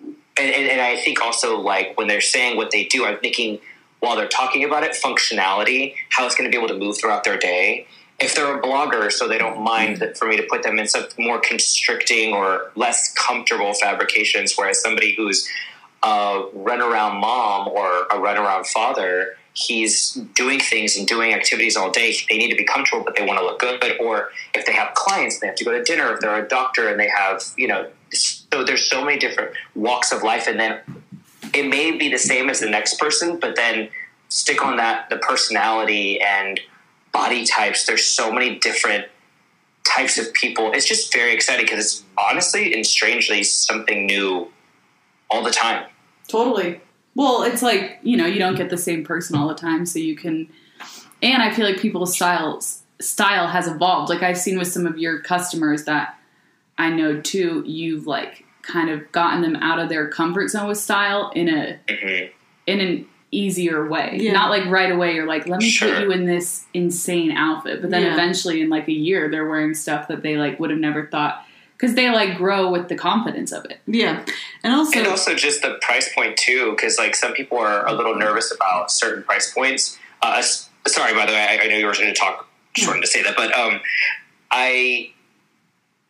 and, and, and I think also like when they're saying what they do, I'm thinking while they're talking about it, functionality, how it's going to be able to move throughout their day. If they're a blogger, so they don't mind that for me to put them in some more constricting or less comfortable fabrications, whereas somebody who's a runaround mom or a runaround father, he's doing things and doing activities all day. They need to be comfortable, but they want to look good. Or if they have clients, they have to go to dinner. If they're a doctor and they have, you know, so there's so many different walks of life. And then it may be the same as the next person, but then stick on that the personality and body types. There's so many different types of people. It's just very exciting because it's honestly and strangely something new all the time.
Totally. Well, it's like, you know, you don't get the same person all the time, so you can and I feel like people's styles style has evolved. Like I've seen with some of your customers that I know too, you've like kind of gotten them out of their comfort zone with style in a
hmm
in an easier way.
Yeah.
Not like right away you're like, let me
Sure.
put you in this insane outfit. But then
Yeah.
eventually in like a year they're wearing stuff that they like would have never thought because they like grow with the confidence of it.
Yeah, and also,
And also just the price point too, because like some people are a little nervous about certain price points. Uh, sorry, by the way, I, I know you were going to talk. Just wanted to say that, but um, I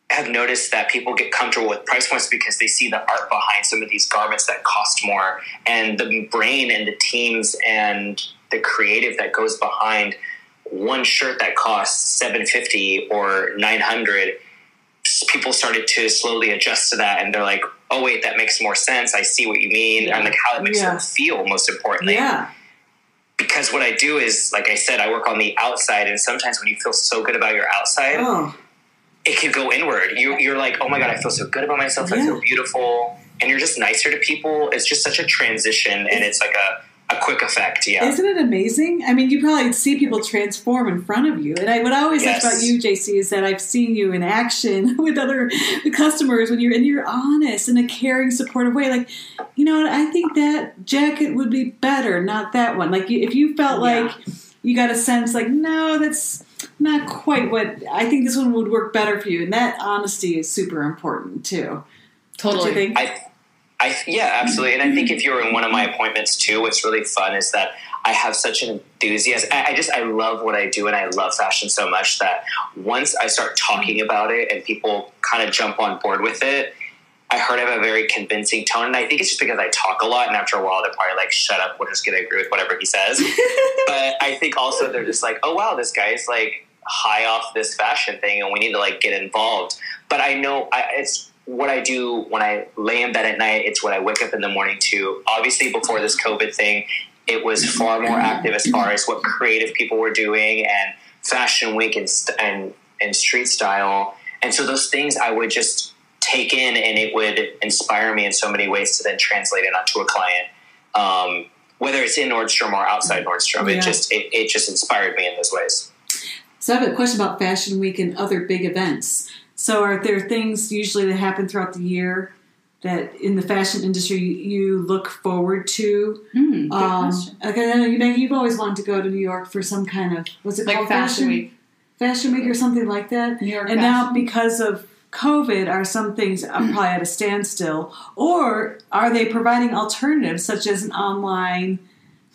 have noticed that people get comfortable with price points because they see the art behind some of these garments that cost more, and the brain and the teams and the creative that goes behind one shirt that costs seven fifty or nine hundred. People started to slowly adjust to that, and they're like, "Oh wait, that makes more sense. I see what you mean,"
Yeah.
and like how it makes
Yeah.
them feel. Most importantly,
yeah,
because what I do is, like I said, I work on the outside, and sometimes when you feel so good about your outside,
oh,
it can go inward. You, you're like, oh my god, I feel so good about myself. I feel beautiful, and you're just nicer to people. It's just such a transition, and it's like a, a quick effect. Yeah,
Isn't it amazing? I mean, you probably see people transform in front of you. And I, what I always
Yes.
like about you, Jaycee, is that I've seen you in action with other customers when you're and you're honest in a caring, supportive way. Like, you know, I think that jacket would be better, not that one. Like, if you felt
Yeah.
like you got a sense, like, no, that's not quite what I think. This one would work better for you, and that honesty is super important too.
Totally.
I, I, yeah, absolutely. And I think if you're in one of my appointments too, what's really fun is that I have such an enthusiasm. I, I just, I love what I do and I love fashion so much that once I start talking about it and people kind of jump on board with it, I heard I have a very convincing tone. And I think it's just because I talk a lot and after a while they're probably like, shut up, we're just going to agree with whatever he says. but I think also they're just like, oh wow, this guy's like high off this fashion thing and we need to like get involved. But I know I, it's what I do when I lay in bed at night. It's what I wake up in the morning to. Obviously, before this COVID thing, it was far more active as far as what creative people were doing and fashion week and st- and and street style. And so those things I would just take in, and it would inspire me in so many ways to then translate it onto a client. Um, whether it's in Nordstrom or outside Nordstrom,
Yeah.
it just it, it just inspired me in those ways.
So I have a question about Fashion Week and other big events. So are there things usually that happen throughout the year that in the fashion industry you look forward to?
Good
Um,
question.
okay, I know you, Maggie, you've always wanted to go to New York for some kind of was it
Like
called
Fashion Week.
Fashion Week or something like that.
New York
and
Fashion
now because of COVID, are some things probably at a standstill, or are they providing alternatives such as an online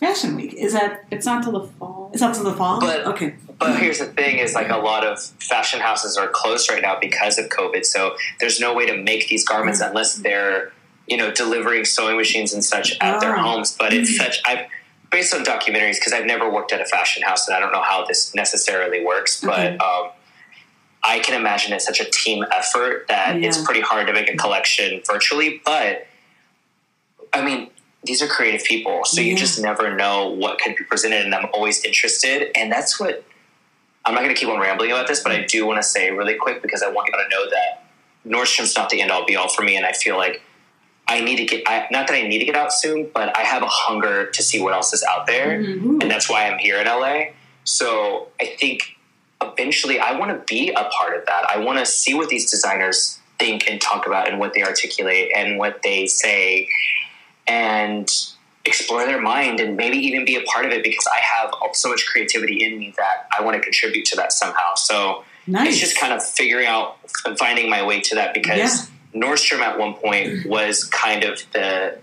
fashion week? Is that
It's not till the fall.
it's not to the fall?
But-
okay,
But here's the thing: is like a lot of fashion houses are closed right now because of COVID. So there's no way to make these garments
Mm.
unless they're you know delivering sewing machines and such at their
Oh.
homes. But it's such I've based on documentaries because I've never worked at a fashion house and I don't know how this necessarily works. But
Okay.
um, I can imagine it's such a team effort that it's pretty hard to make a collection virtually. But I mean. These are creative people, so you just never know what could be presented, and I'm always interested. And that's what I'm not going to keep on rambling about this, but I do want to say really quick because I want you to know that Nordstrom's not the end all be all for me, and I feel like I need to get I, not that I need to get out soon, but I have a hunger to see what else is out there,
Ooh.
and that's why I'm here in LA. So I think eventually I want to be a part of that. I want to see what these designers think and talk about, and what they articulate, and what they say, and explore their mind and maybe even be a part of it because I have so much creativity in me that I want to contribute to that somehow. So
nice.
it's just kind of figuring out and finding my way to that because Nordstrom at one point was kind of the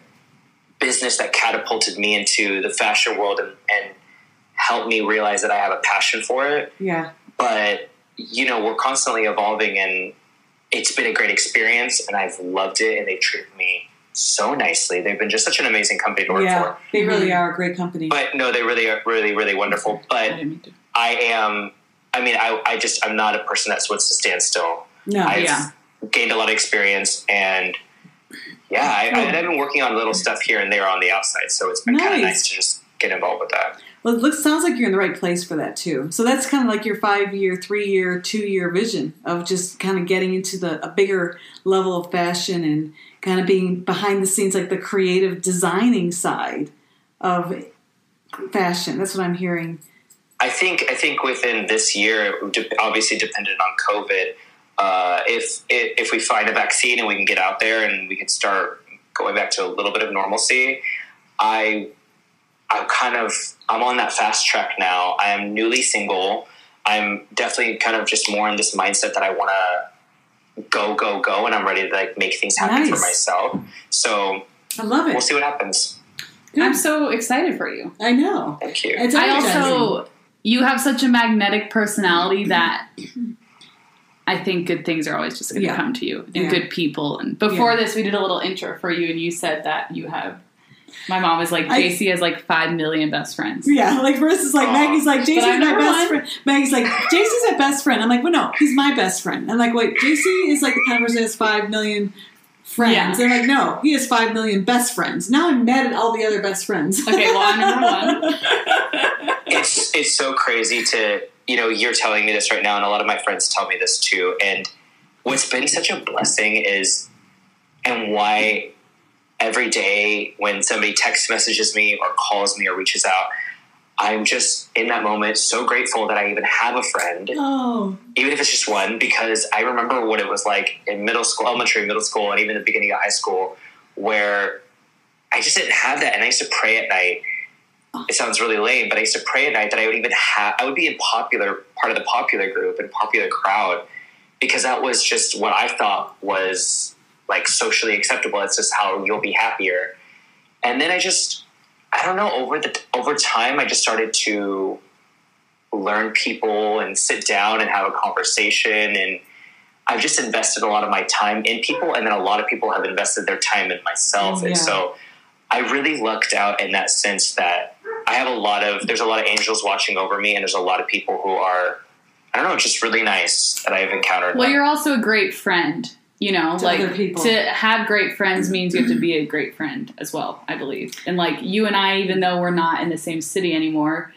business that catapulted me into the fashion world and, and helped me realize that I have a passion for it.
yeah.
But you know, we're constantly evolving and it's been a great experience and I've loved it and they treated me so nicely. They've been just such an amazing company to work
Yeah,
for.
they really mm-hmm. are a great company.
But no, they really are really, really wonderful. But
didn't mean to.
I am I mean, I, I just I'm not a person that wants to stand still.
no,
I've
Yeah.
gained a lot of experience and yeah, I, I've been working on little stuff here and there on the outside, so it's been kind of
Nice.
nice to just get involved with that.
Well, it looks sounds like you're in the right place for that too. So that's kind of like your five year, three year, two year vision of just kind of getting into the a bigger level of fashion and kind of being behind the scenes, like the creative designing side of fashion. That's what I'm hearing.
I think I think within this year, obviously dependent on COVID, uh, if if we find a vaccine and we can get out there and we can start going back to a little bit of normalcy, I I'm kind of I'm on that fast track now. I am newly single. I'm definitely kind of just more in this mindset that I want to go go go, and I'm ready to like make things happen
Nice.
for myself. So
I love it.
we'll see what happens.
I'm so excited for you.
I know.
Thank you.
It's
I also, you have such a magnetic personality mm-hmm. that I think good things are always just going to
Yeah.
come to you and
Yeah.
good people. And before
Yeah.
this, we did a little intro for you, and you said that you have. My mom was like,
I-
Jaycee has like five million best friends.
Yeah, like versus like
Aw.
Maggie's like Jaycee's
I've
my best
won.
friend. Maggie's like Jaycee's my best friend. I'm like, well, no, he's my best friend. I'm like, wait, Jaycee is like the kind of person who has five million friends.
Yeah.
They're like, no, he has five million best friends. Now I'm mad at all the other best friends.
Okay, well, I'm number one.
it's it's so crazy to you know you're telling me this right now and a lot of my friends tell me this too and what's been such a blessing is and why every day when somebody text messages me or calls me or reaches out i'm just in that moment so grateful that i even have a friend
oh,
even if it's just one, because I remember what it was like in middle school, elementary, middle school, and even the beginning of high school, where I just didn't have that. And I used to pray at night. Oh. It sounds really lame, but I used to pray at night that I would even have, I would be in popular, part of the popular group and popular crowd, because that was just what I thought was like socially acceptable. It's just how you'll be happier. And then I just, I don't know, over the, over time, I just started to learn people and sit down and have a conversation and I've just invested a lot of my time in people and then a lot of people have invested their time in myself
Yeah.
and so I really lucked out in that sense that I have a lot of there's a lot of angels watching over me and there's a lot of people who are I don't know just really nice that I've encountered
Well, you're also a great friend. You know,
To
like
other people.
to have great friends means you have to be a great friend as well. I believe, and like you and I, even though we're not in the same city anymore,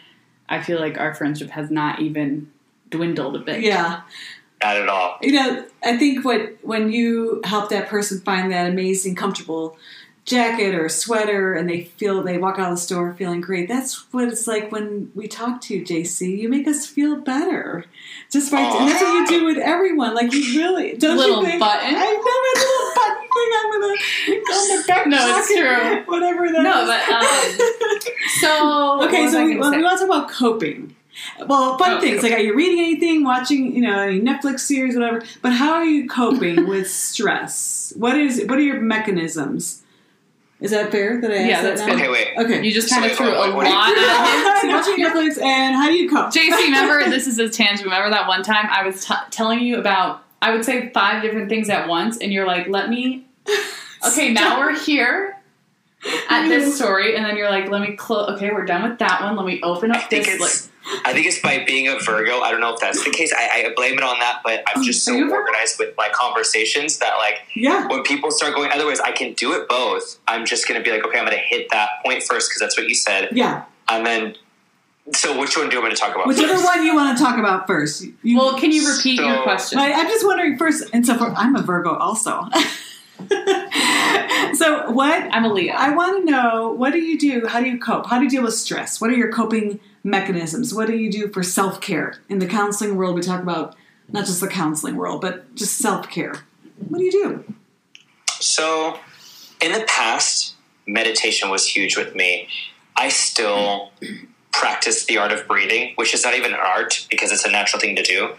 I feel like our friendship has not even dwindled a bit.
yeah.
not at all
You know, I think what when you help that person find that amazing, comfortable jacket or sweater, and they feel they walk out of the store feeling great. That's what it's like when we talk to you, Jaycee. You make us feel better, just by, and that's what you do with everyone. Like you really don't
Little
you think?
button.
I know my little button thing. I'm gonna on the back
No, it's true.
Whatever that
No,
is.
but, um, So
okay, so we, well, we want to talk about coping. Well, fun
Oh,
things like are you reading anything, watching you know any Netflix series, whatever. But how are you coping with stress? What is what are your mechanisms? Is that fair? That I asked
Yeah,
that
that's
now?
good.
okay wait
Okay.
You just
So
kind of threw
wait,
a
wait, wait.
lot at
So
him.
watching Netflix and how do you cope?
Jaycee, remember this is a tangent. Remember that one time I was t- telling you about? I would say five different things at once, and you're like, "Let me." Okay, now we're here at this story, and then you're like, "Let me close." Okay, we're done with that one. Let me open
I
up
think
this.
it's I think it's by being a Virgo. I don't know if that's the case. I, I blame it on that, but I'm oh,
just
so
you a Virgo?
organized with my conversations that like
Yeah.
when people start going otherwise I can do it both. I'm just gonna be like, okay, I'm gonna hit that point first because that's what you said.
Yeah.
And then so which one do you want me to talk about?
Whichever
first?
one you want to talk about first. You,
well, can you repeat your question?
I, I'm just wondering first, and so for, I'm a Virgo also. so what
I'm a Leo.
I want to know what do you do? How do you cope? How do you deal with stress? What are your coping mechanisms? What do you do for self care? In the counseling world, we talk about not just the counseling world, but just self care. What do you do?
So, in the past, meditation was huge with me. I still practice the art of breathing, which is not even an art because it's a natural thing to do.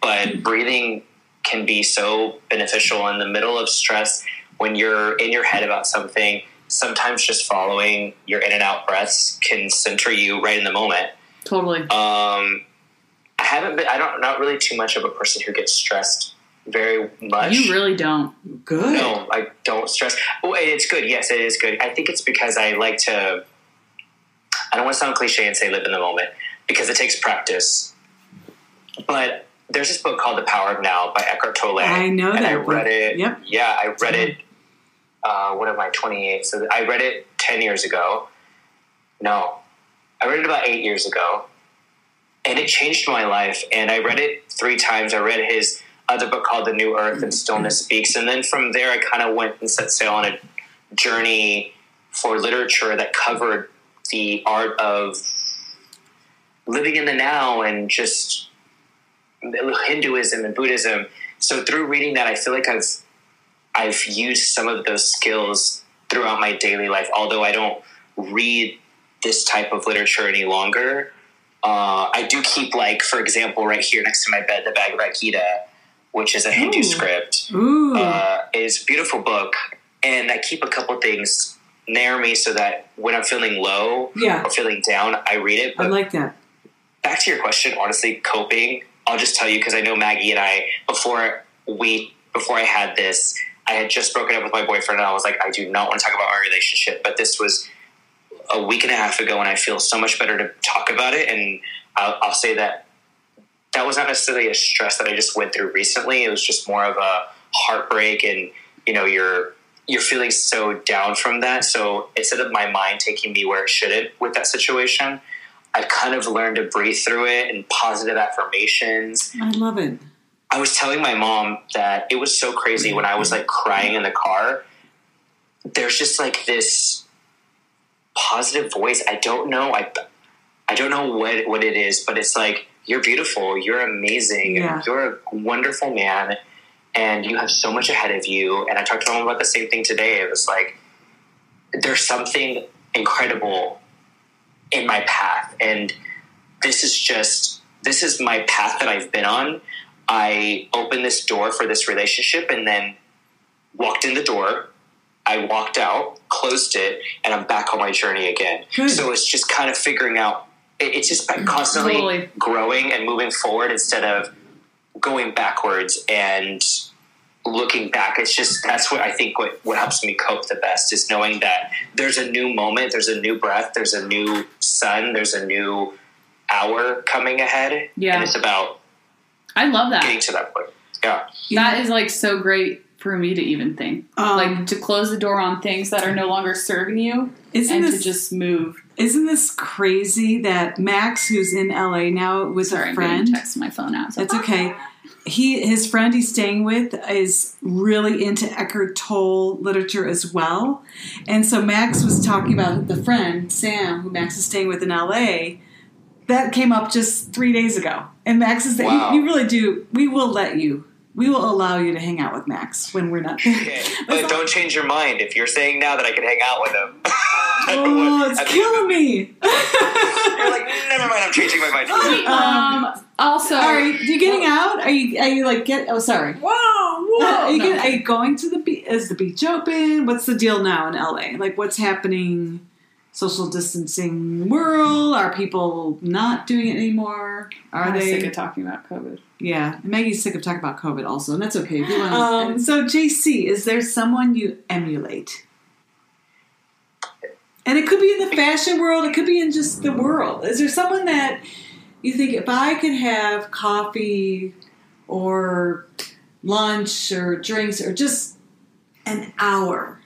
But breathing can be so beneficial in the middle of stress when you're in your head about something. Sometimes just following your in and out breaths can center you right in the moment.
totally.
Um, I haven't been. I don't. Not really too much of a person who gets stressed very much.
You really don't.
Good.
No, I don't stress. Oh, it's good. Yes, it is good. I think it's because I like to. I don't want to sound cliche and say live in the moment because it takes practice. But there's this book called The Power of Now by Eckhart Tolle.
I know
and
that
I
book.
read it.
Yep.
Yeah, I read it. Uh, what am I? 28. So I read it 10 years ago. No, I read it about eight years ago, and it changed my life. And I read it three times. I read his other book called The New Earth and Stillness Speaks, and then from there, I kind of went and set sail on a journey for literature that covered the art of living in the now and just Hinduism and Buddhism. So through reading that, I feel like I've I've used some of those skills throughout my daily life. Although I don't read this type of literature any longer, uh, I do keep like, for example, right here next to my bed, the Bhagavad Gita, which is a Hindu
Ooh.
script.
Ooh.
Uh, is a beautiful book, and I keep a couple things near me so that when I'm feeling low
yeah,
or feeling down, I read it.
I like that.
back to your question, honestly, coping. I'll just tell you because I know Maggie and I before we before I had this, I had just broken up with my boyfriend, and I was like, I do not want to talk about our relationship. But this was a week and a half ago, and I feel so much better to talk about it. And I'll, I'll say that that was not necessarily a stress that I just went through recently. It was just more of a heartbreak, and you know, you're you're feeling so down from that. So instead of my mind taking me where it shouldn't with that situation, I've kind of learned to breathe through it and positive affirmations.
I love it.
I was telling my mom that it was so crazy when I was like crying in the car. There's just like this positive voice. I don't know. I I don't know what what it is, but it's like you're beautiful. You're amazing.
Yeah.
You're a wonderful man, and you have so much ahead of you. And I talked to my mom about the same thing today. It was like there's something incredible in my path, and this is just this is my path that I've been on. I opened this door for this relationship and then walked in the door. I walked out, closed it, and I'm back on my journey again.
Good.
So it's just kind of figuring out. It's just by constantly
Totally.
growing and moving forward instead of going backwards and looking back. It's just that's what I think what, what helps me cope the best is knowing that there's a new moment, there's a new breath, there's a new sun, there's a new hour coming ahead.
Yeah.
And it's about
I love that.
getting to that point. Yeah.
That is like so great for me to even think.
Um,
like to close the door on things that are no longer serving you
Isn't
and
this
to just move.
isn't this crazy that Max, who's in LA now with
Sorry,
a
I'm
friend,
getting text my phone out. So.
That's okay. He his friend he's staying with is really into Eckhart Tolle literature as well, and so Max was talking about the friend Sam, who Max is staying with in L.A. That came up just three days ago, and Max is
Wow.
you, you really do. We will let you. We will allow you to hang out with Max when we're not there.
Okay. But don't change your mind if you're saying now that I can hang out with him.
Oh, it's killing me.
You're like, never mind, I'm changing my mind.
um, also,
Are you, you getting out? Are you? Are you like get? Oh, sorry.
whoa, whoa.
are, you
No.
get- are you going to the beach? Is the beach open? What's the deal now in LA? Like, what's happening? Social distancing world? Are people not doing it anymore? Are
I'm
they?
sick of talking about COVID.
yeah, Maggie's sick of talking about COVID also, and that's okay. If you want-
Um,
so, Jaycee, is there someone you emulate? And it could be in the fashion world. It could be in just the world. Is there someone that you think if I could have coffee or lunch or drinks or just an hour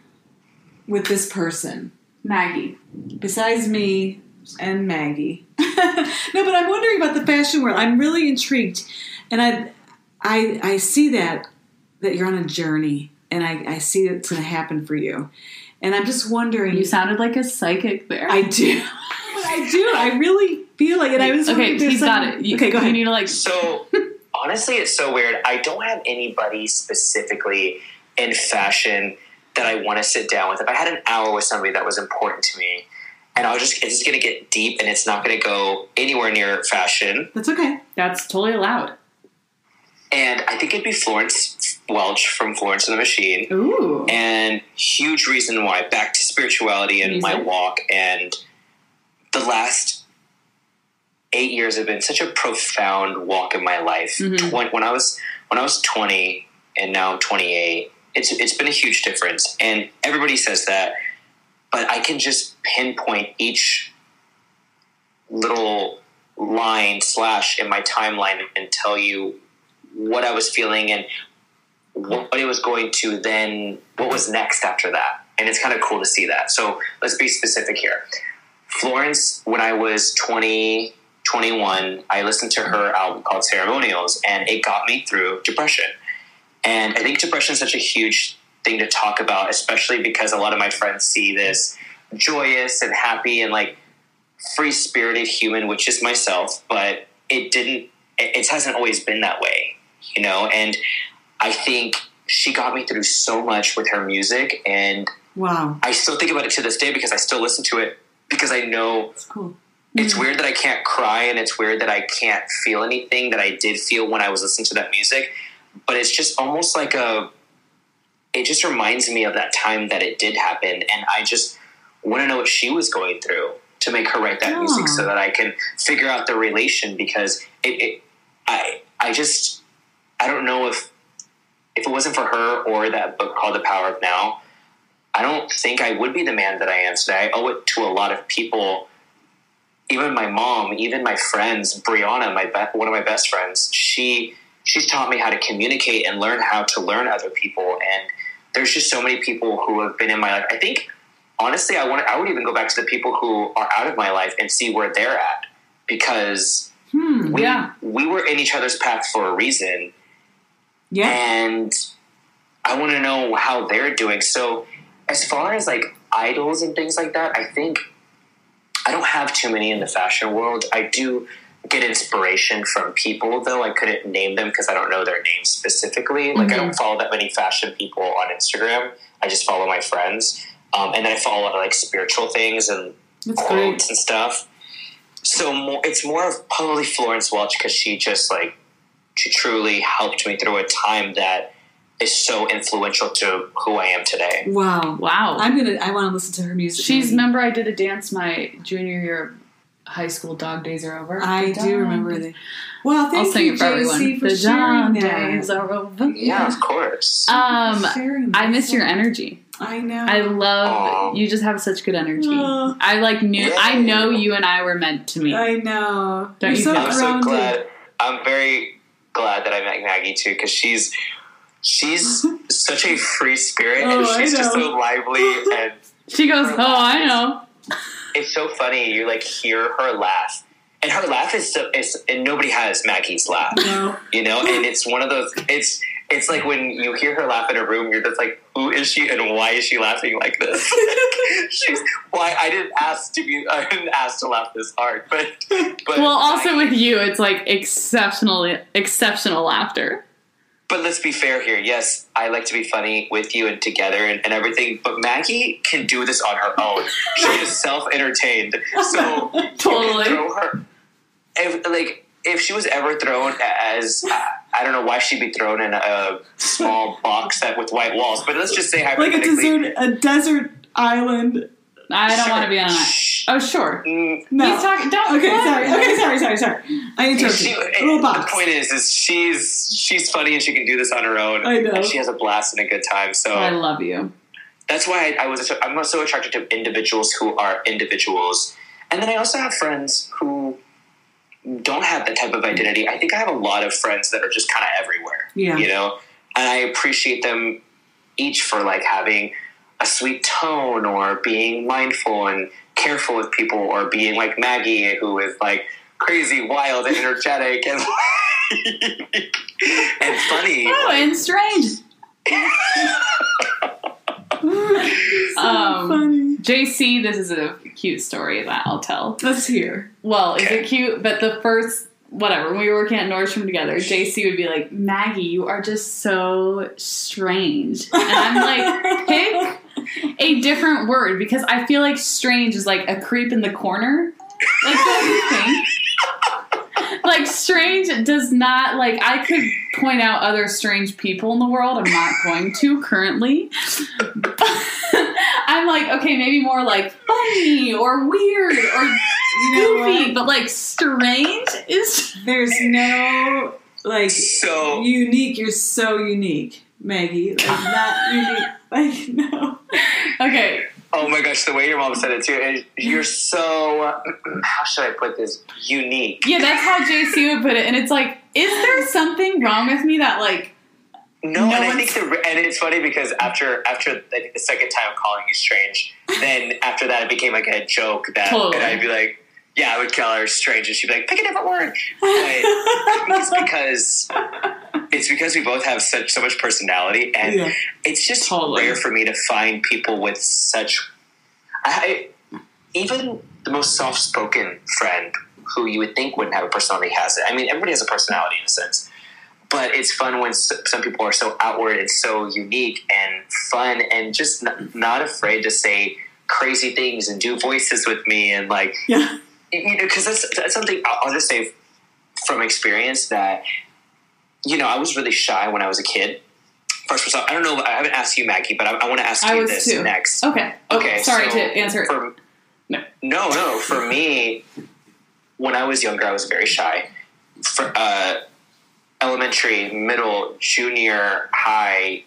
with this person
Maggie.
besides me and Maggie. no, but I'm wondering about the fashion world. I'm really intrigued, and I, I, I see that that you're on a journey, and I, I see it's going to happen for you, and I'm just wondering.
You sounded like a psychic there.
I do, I do. I really feel like, and I was
okay,
wondering if
he's got it. You,
okay, go
You
ahead.
need to like.
So honestly, it's so weird. I don't have anybody specifically in fashion that I want to sit down with. If I had an hour with somebody that was important to me, and I was just, it's just going to get deep, and it's not going to go anywhere near fashion.
That's okay.
That's totally allowed.
And I think it'd be Florence Welch from Florence and the Machine.
Ooh.
and huge reason why back to spirituality and my walk and the last eight years have been such a profound walk in my life
Mhm.
Twen- when i was when i was 20 and now i'm 28 it's it's been a huge difference. And everybody says that but i can just pinpoint each little line slash in my timeline and tell you what i was feeling and what it was going to then what was next after that. And it's kind of cool to see that. So let's be specific here. Florence, when I was 20, 21, I listened to her album called Ceremonials, and it got me through depression. And I think depression is such a huge thing to talk about, especially because a lot of my friends see this joyous and happy and like free spirited human, which is myself, but it didn't, it, hasn't always been that way, you know? And I think she got me through so much with her music, and
Wow.
I still think about it to this day because I still listen to it because I know
That's cool.
it's mm-hmm. weird that I can't cry and it's weird that I can't feel anything that I did feel when I was listening to that music. But it's just almost like a, it just reminds me of that time that it did happen. And I just want to know what she was going through to make her write that music so that I can figure out the relation because it, it I, I just, I don't know if, if it wasn't for her or that book called The Power of Now, I don't think I would be the man that I am today. I owe it to a lot of people even my mom, even my friends, Brianna, my be- one of my best friends, she she's taught me how to communicate and learn how to learn other people. And there's just so many people who have been in my life. I think honestly, I want I would even go back to the people who are out of my life and see where they're at because
Hmm.
we
Yeah.
we were in each other's path for a reason
Yeah.
and I want to know how they're doing. So, as far as like idols and things like that, I think I don't have too many in the fashion world. I do get inspiration from people, though I couldn't name them because I don't know their names specifically. Like, I don't follow that many fashion people on Instagram. I just follow my friends. Um, and then I follow a lot of like spiritual things and
That's
quotes
great.
and stuff. So more, it's more of probably Florence Welch because she just like she truly helped me through a time that is so influential to who I am today.
Wow.
Wow.
I'm gonna. I want to listen to her music.
She's
now.
remember I did a dance my junior year of high school. Dog days are over.
I do remember
days-
that. Well, thank
I'll sing
you,
it for
Jaycee,
everyone.
for
the
sharing
dog
that.
days are over.
Yeah, of course.
Um, I miss your energy.
I know.
I love
Aw.
you. Just have such good energy.
Aw.
I like knew. I know you and I were meant to meet.
I know.
Don't
You're
you
so
feel
I'm so glad. I'm very glad that I met Maggie too because she's she's such a free spirit
Oh,
and she's just so lively and
She goes, "Oh, I know."
It's so funny. You like hear her laugh. And her laugh is so, It's, and nobody has Maggie's laugh.
No.
you know and it's one of those it's it's like when you hear her laugh in a room you're just like who is she and why is she laughing like this she's why i didn't ask to be i didn't ask to laugh this hard but but
Well, also
Maggie-
with you, it's like exceptional, exceptional laughter.
But let's be fair here yes i like to be funny with you and together and, and everything but maggie can do this on her own she is self-entertained so you can
Totally.
throw her if, like if she was ever thrown as I don't know why she'd be thrown in a small box that with white walls, but let's just say hypothetically,
Like a desert, a desert island.
I don't
Sure.
want to be on that. Oh, sure.
Mm,
No.
He's talking. Don't.
Okay,
what?
sorry. Okay, sorry, sorry, sorry. I interrupted.
she-
you. A
the point is, is she's she's funny and she can do this on her own.
I know.
And she has a blast and a good time. So
I love you.
that's why I, I was I'm so attracted to individuals who are individuals, and then I also have friends who don't have that type of identity. I think I have a lot of friends that are just kind of everywhere.
Yeah.
you know, and I appreciate them each for like having a sweet tone or being mindful and careful with people or being like Maggie who is like crazy, wild, and energetic and and funny.
Oh, and strange.
so
Um,
funny.
Jaycee, this is a cute story that I'll tell.
Let's hear.
Well, is it cute? But the first, whatever, when we were working at Nordstrom together, Jaycee would be like, Maggie, you are just so strange. And I'm like, pick a different word because I feel like strange is like a creep in the corner. Like, don't you think? Like, strange does not, like, I could point out other strange people in the world. I'm not going to currently. But I'm like, okay, maybe more like funny or weird or
You know
goofy, but like strange is.
There's no like
So
unique. You're so unique, Maggie. Like not unique. Like no.
Okay,
Oh my gosh, the way your mom said it too, and you're so how should I put this? Unique.
yeah, that's how Jaycee would put it, and it's like, is there something wrong with me that like
No,
No
and I think the and it's funny because after after I think the second time calling you strange, then after that it became like a joke that
Totally.
and I'd be like, yeah, I would call her strange, and she'd be like, pick a different word. I it's because it's because we both have such so much personality, and
Yeah.
it's just
Totally.
rare for me to find people with such. I even the most soft spoken friend who you would think wouldn't have a personality has it. I mean, everybody has a personality in a sense but it's fun when some people are so outward and so unique and fun and just n- not afraid to say crazy things and do voices with me and like
Yeah.
You know because that's, that's something I'll, I'll just say from experience that you know I was really shy when I was a kid. First of all, I don't know. I haven't asked you, Maggie, but I, I want to ask
I
you this
too.
next.
Okay. Oh,
Okay,
sorry
so
to answer.
For,
No.
no, no. For me, when I was younger, I was very shy. For uh, elementary, middle, junior, high,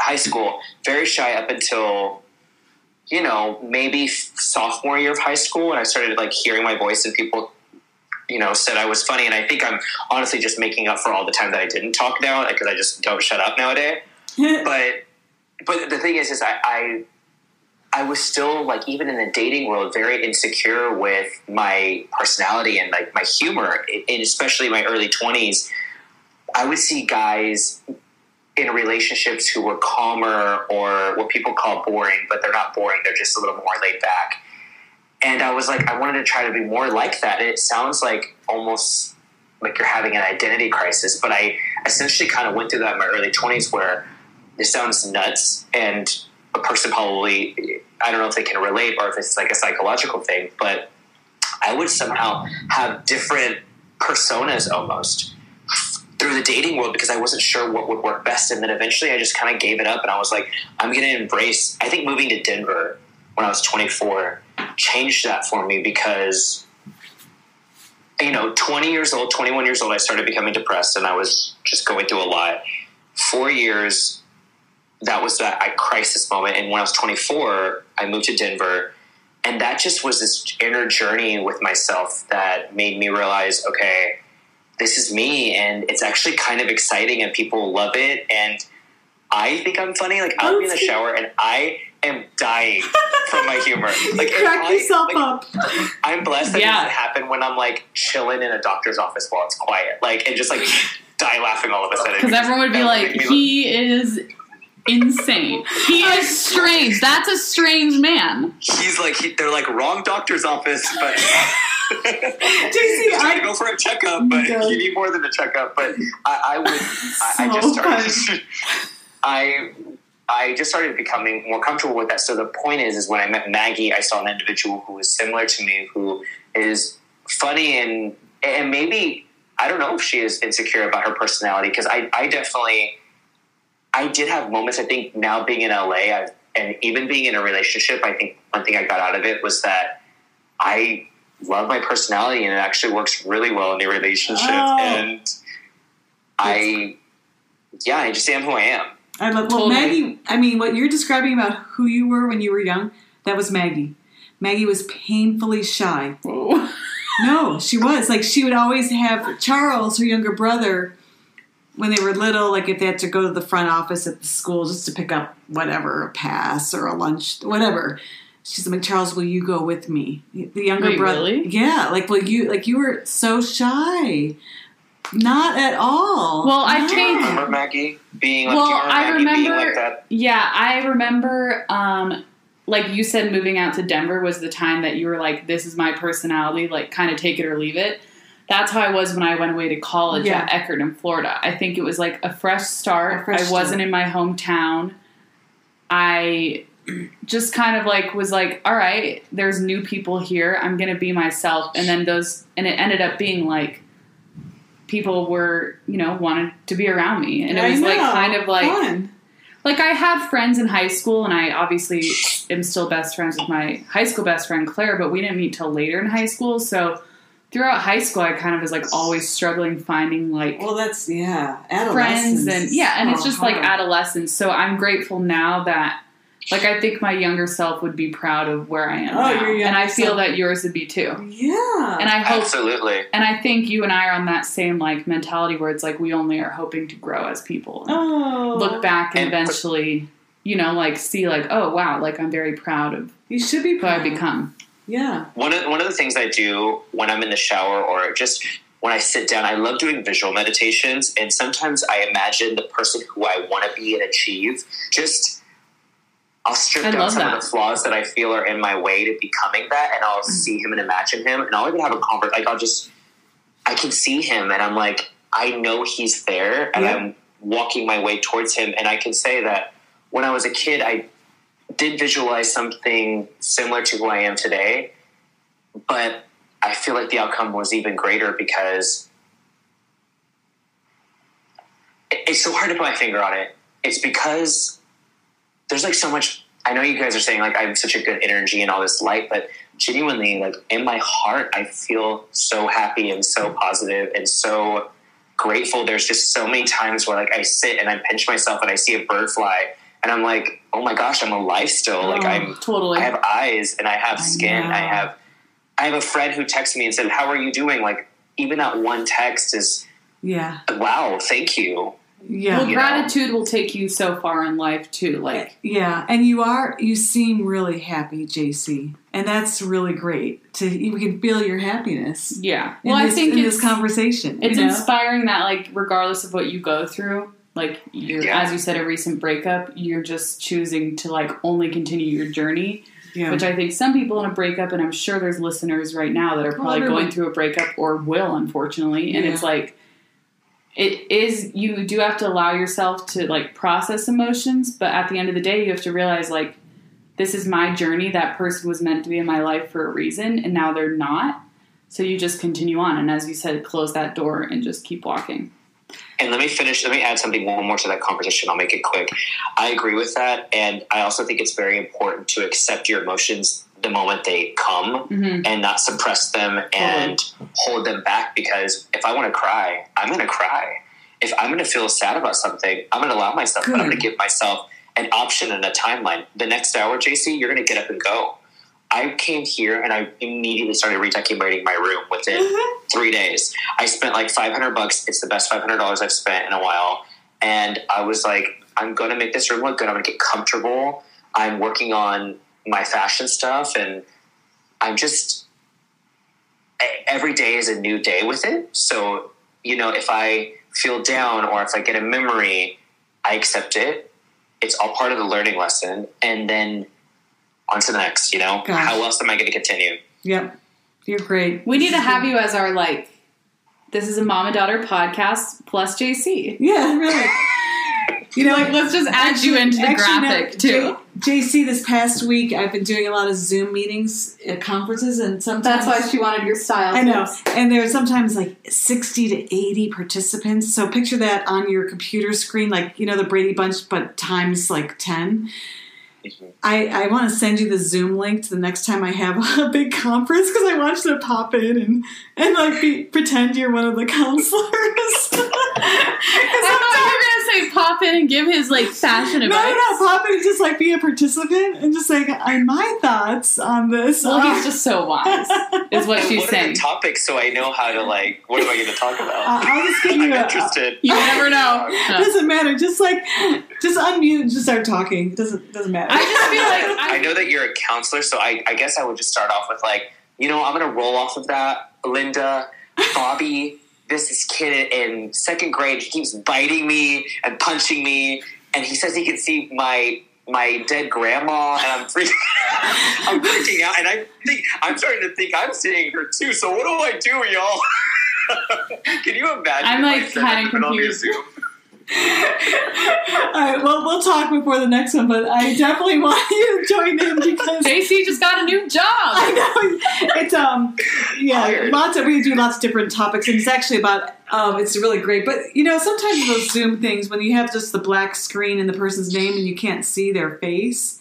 high school, very shy up until you know maybe sophomore year of high school, and I started like hearing my voice, and people, you know, said I was funny, and I think I'm honestly just making up for all the time that I didn't talk now because I just don't shut up nowadays. But but the thing is is I, I I was still like even in the dating world very insecure with my personality and like my humor and especially my early 20s I would see guys in relationships who were calmer or what people call boring but they're not boring they're just a little more laid back. And I was like I wanted to try to be more like that. And it sounds like almost like you're having an identity crisis but I essentially kind of went through that in my early 20s where this sounds nuts and a person probably i don't know if they can relate or if it's like a psychological thing but i would somehow have different personas almost the dating world because i wasn't sure what would work best and then eventually i just kind of gave it up and i was like i'm going to embrace i think moving to denver when i was 24 changed that for me because you know 20 years old 21 years old i started becoming depressed and i was just going through a lot four years that was that crisis moment. And when I was 24, I moved to Denver. And that just was this inner journey with myself that made me realize, okay, this is me. And it's actually kind of exciting and people love it. And I think I'm funny. Like, I'll be in the shower and I am dying from my humor. Like,
you crack
I-
yourself
like,
up.
I'm blessed that
Yeah.
it doesn't happen when I'm like chilling in a doctor's office while it's quiet. Like, and just like die laughing all of a sudden.
Because everyone would be like,
make look-
he is insane. He is strange. That's a strange man.
he's like he, they're like wrong doctor's office, but
Jaycee,
he's trying to
I,
go for a checkup, but
God.
you need more than a checkup. But I, I would, I, I just started, I. I just started becoming more comfortable with that. So the point is, is when I met Maggie, I saw an individual who was similar to me, who is funny and and maybe I don't know if she is insecure about her personality because I, I definitely I did have moments. I think now being in LA, I've, and even being in a relationship, I think one thing I got out of it was that I love my personality and it actually works really well in the relationship.
Oh.
And I, yeah, I just am who I am.
I love well
Totally.
Maggie. I mean, what you're describing about who you were when you were young, that was Maggie. Maggie was painfully shy.
Whoa.
No, she was like she would always have Charles, her younger brother, when they were little. Like if they had to go to the front office at the school just to pick up whatever a pass or a lunch, whatever. She's like, Charles, will you go with me? The younger
Wait,
brother,
really?
yeah, like will you? Like you were so shy, not at all.
Well, I
No.
think-
Remember Maggie being like,
Well,
remember
I
Maggie being
remember-
like that?
Yeah, I remember, um, like you said, moving out to Denver was the time that you were like, this is my personality, like kind of take it or leave it. That's how I was when I went away to college
Yeah.
at Eckerd in Florida. I think it was like a fresh start.
A fresh
I wasn't
start.
in my hometown. I just kind of like was like, all right, there's new people here. I'm going to be myself. And then those, and it ended up being like, people were, you know, wanted to be around me. And it was like kind of like,
Fun.
like I had friends in high school, and I obviously am still best friends with my high school best friend Claire, but we didn't meet till later in high school. So throughout high school, I kind of was like always struggling finding like
Well, that's yeah,
friends and yeah, and it's just like
uh-huh.
adolescence. So I'm grateful now that Like I think my younger self would be proud of where I am
Oh,
now, and I feel
self.
that yours would be too.
Yeah.
And I hope,
Absolutely.
and I think you and I are on that same like mentality where it's like we only are hoping to grow as people.
oh,
Look back and
And-
eventually, you know, like see like oh wow, like I'm very proud of
You should be
who I've become.
Yeah.
One of one of the things I do when I'm in the shower or just when I sit down, I love doing visual meditations, and sometimes I imagine the person who I want to be and achieve. Just I'll strip
I
down some
that.
of the flaws that I feel are in my way to becoming that, and I'll mm. see him and imagine him, and I'll even have a conversation. Like I'll just I can see him, and I'm like, I know he's there, and
Yeah.
I'm walking my way towards him, and I can say that when I was a kid, I did visualize something similar to who I am today, but I feel like the outcome was even greater because it's so hard to put my finger on it. It's because there's like so much. I know you guys are saying like I have such a good energy and all this light, but genuinely, like in my heart, I feel so happy and so positive and so grateful. There's just so many times where like I sit and I pinch myself and I see a bird fly and I'm like, oh my gosh, I'm alive still. Like
Oh.
I'm
Totally.
I have eyes and I have skin.
know.
I have I have a friend who texted me and said, "How are you doing?" Like even that one text is
Yeah.
wow, thank you.
Yeah.
well,
you know.
gratitude will take you so far in life too. Like
Yeah, and you are you seem really happy, Jaycee, and that's really great. To we can feel your happiness.
yeah. Well,
this,
I think
in this conversation,
it's
you know?
inspiring that like regardless of what you go through like you're
Yeah.
as you said a recent breakup you're just choosing to like only continue your journey
yeah.
which i think some people in a breakup and i'm sure there's listeners right now that are probably
everyone.
going through a breakup or will unfortunately and
Yeah.
it's like it is you do have to allow yourself to like process emotions but at the end of the day you have to realize like this is my journey that person was meant to be in my life for a reason and now they're not so you just continue on and as you said close that door and just keep walking
And let me finish. Let me add something one more to that conversation. I'll make it quick. I agree with that, and I also think it's very important to accept your emotions the moment they come
mm-hmm.
and not suppress them and hold them back. Because if I want to cry, I'm going to cry. If I'm going to feel sad about something, I'm going to allow myself. But I'm going to give myself an option and a timeline. The next hour, Jaycee, you're going to get up and go. I came here and I immediately started redecorating my room within mm-hmm. three days. I spent like 500 bucks. It's the best $500 I've spent in a while. And I was like, I'm going to make this room look good. I'm going to get comfortable. I'm working on my fashion stuff and I'm just, every day is a new day with it. So, you know, if I feel down or if I get a memory, I accept it. It's all part of the learning lesson. And then on to the next, you know?
Gosh.
How else am I going to continue?
Yep, you're great.
we need to have you as our like this is a mom and daughter podcast plus Jaycee
Yeah, really. You know,
like let's just add you into the
Actually, no,
graphic too
J- Jaycee, this past week I've been doing a lot of Zoom meetings at conferences, and sometimes that's why
she wanted your style
I know. And there's sometimes like 60 to 80 participants. So picture that on your computer screen, like, you know, the Brady Bunch, but times like 10. I, I want to send you the Zoom link to the next time I have a big conference because I want you to pop in and, and like be, pretend you're one of the counselors.
I thought you were gonna say pop in and give his like fashion
no,
advice.
no, pop in and just like be a participant and just like, I my thoughts on this.
Well,
are-
he's just so wise, is what
And
she's
what are
saying.
the topics so I know how to, like, what am I going to talk
Uh,
about?
I'll just give
I'm
you a,
interested.
You never know.
It
No.
doesn't matter. Just like, just unmute and just start talking. Doesn't doesn't matter.
I just feel like
I
I,
know that you're a counselor, so I, I guess I would just start off with like, you know, I'm gonna roll off of that. Linda, Bobby, this is kid in second grade. He keeps biting me and punching me, and he says he can see my my dead grandma, and I'm freaking, I'm freaking out, and I think I'm starting to think I'm seeing her too. So what do I do, y'all? can you imagine?
I'm, like, kinda confused.
All right, well, we'll talk before the next one, but I definitely want you to join in because
JC just got a new job.
I know it's um yeah lots of we do lots of different topics and it's actually about um it's really great but you know sometimes those Zoom things when you have just the black screen and the person's name and you can't see their face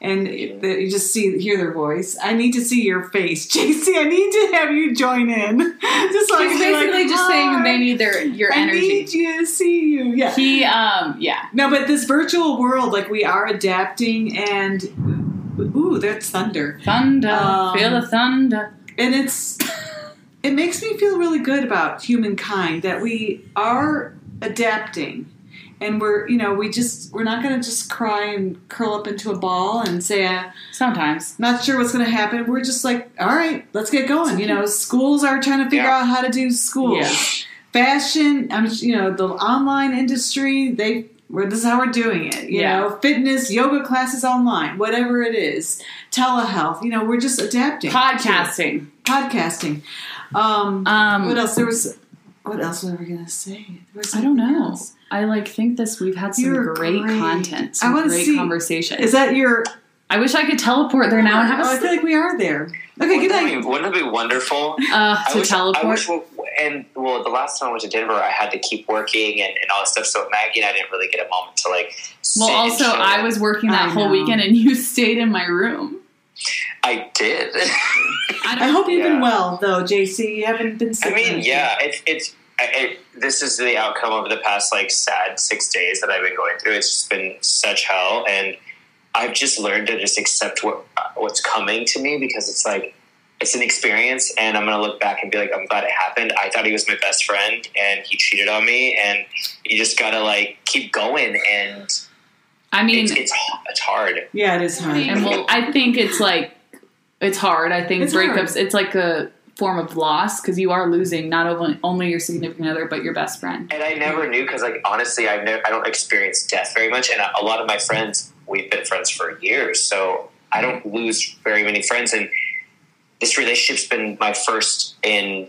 and it- that you just see hear their voice. I need to see your face, Jaycee. I need to have you join in. just I
He's
be like,
basically just saying
"Hi,
they need their your
I
energy.
I need you to see you. Yeah.
He um yeah.
No, but this virtual world, like we are adapting, and ooh, that's thunder,
Thunder,
Um,
feel the thunder.
and it's it makes me feel really good about humankind that we are adapting, and we're you know we just we're not going to just cry and curl up into a ball and say uh,
Sometimes.
not sure what's going to happen. We're just like, all right, let's get going. You know, schools are trying to figure
Yeah.
out how to do schools.
Yeah.
Fashion, I'm you know the online industry. They we're, this is how we're doing it. You
Yeah.
know, fitness, yoga classes online, whatever it is, telehealth. You know, we're just adapting.
Podcasting.
podcasting. Um,
Um
what else? There was. What else were we going to say? There was
I don't know.
else.
I like think this we've had some great,
great.
content,
I
some
wanna
great
see-
conversation.
Is that your?
I wish I could teleport there now and have
Oh, I
a
feel like we are there. Okay,
Wouldn't
good
that,
night.
be, wouldn't it be wonderful?
uh,
I
to
wish, I
teleport.
wish, and well, the last time I went to Denver, I had to keep working and, and all this stuff. So Maggie and I didn't really get a moment to like.
well,
and
also
chill.
I was working that
I
whole
know.
weekend and you stayed in my room.
I did.
I
I hope you've been well, though, Jaycee. You haven't been sick.
I mean, yeah, it's it's. I- It, this is the outcome of the past like sad six days that I've been going through. It's just been such hell, and I've just learned to just accept what what's coming to me because it's like it's an experience, and I'm gonna look back and be like, I'm glad it happened. I thought he was my best friend, and he cheated on me, and you just gotta like keep going, and
I mean,
it's it's it's hard.
Yeah, it is hard.
and well, I think it's like it's hard. I think
It's
breakups.
hard.
It's like a form of loss because you are losing not only only your significant other but your best friend.
And I never knew because, like, honestly, I've never, I don't experience death very much, and a, lot of my friends, we've been friends for years, so I don't lose very many friends. And this relationship's been my first in,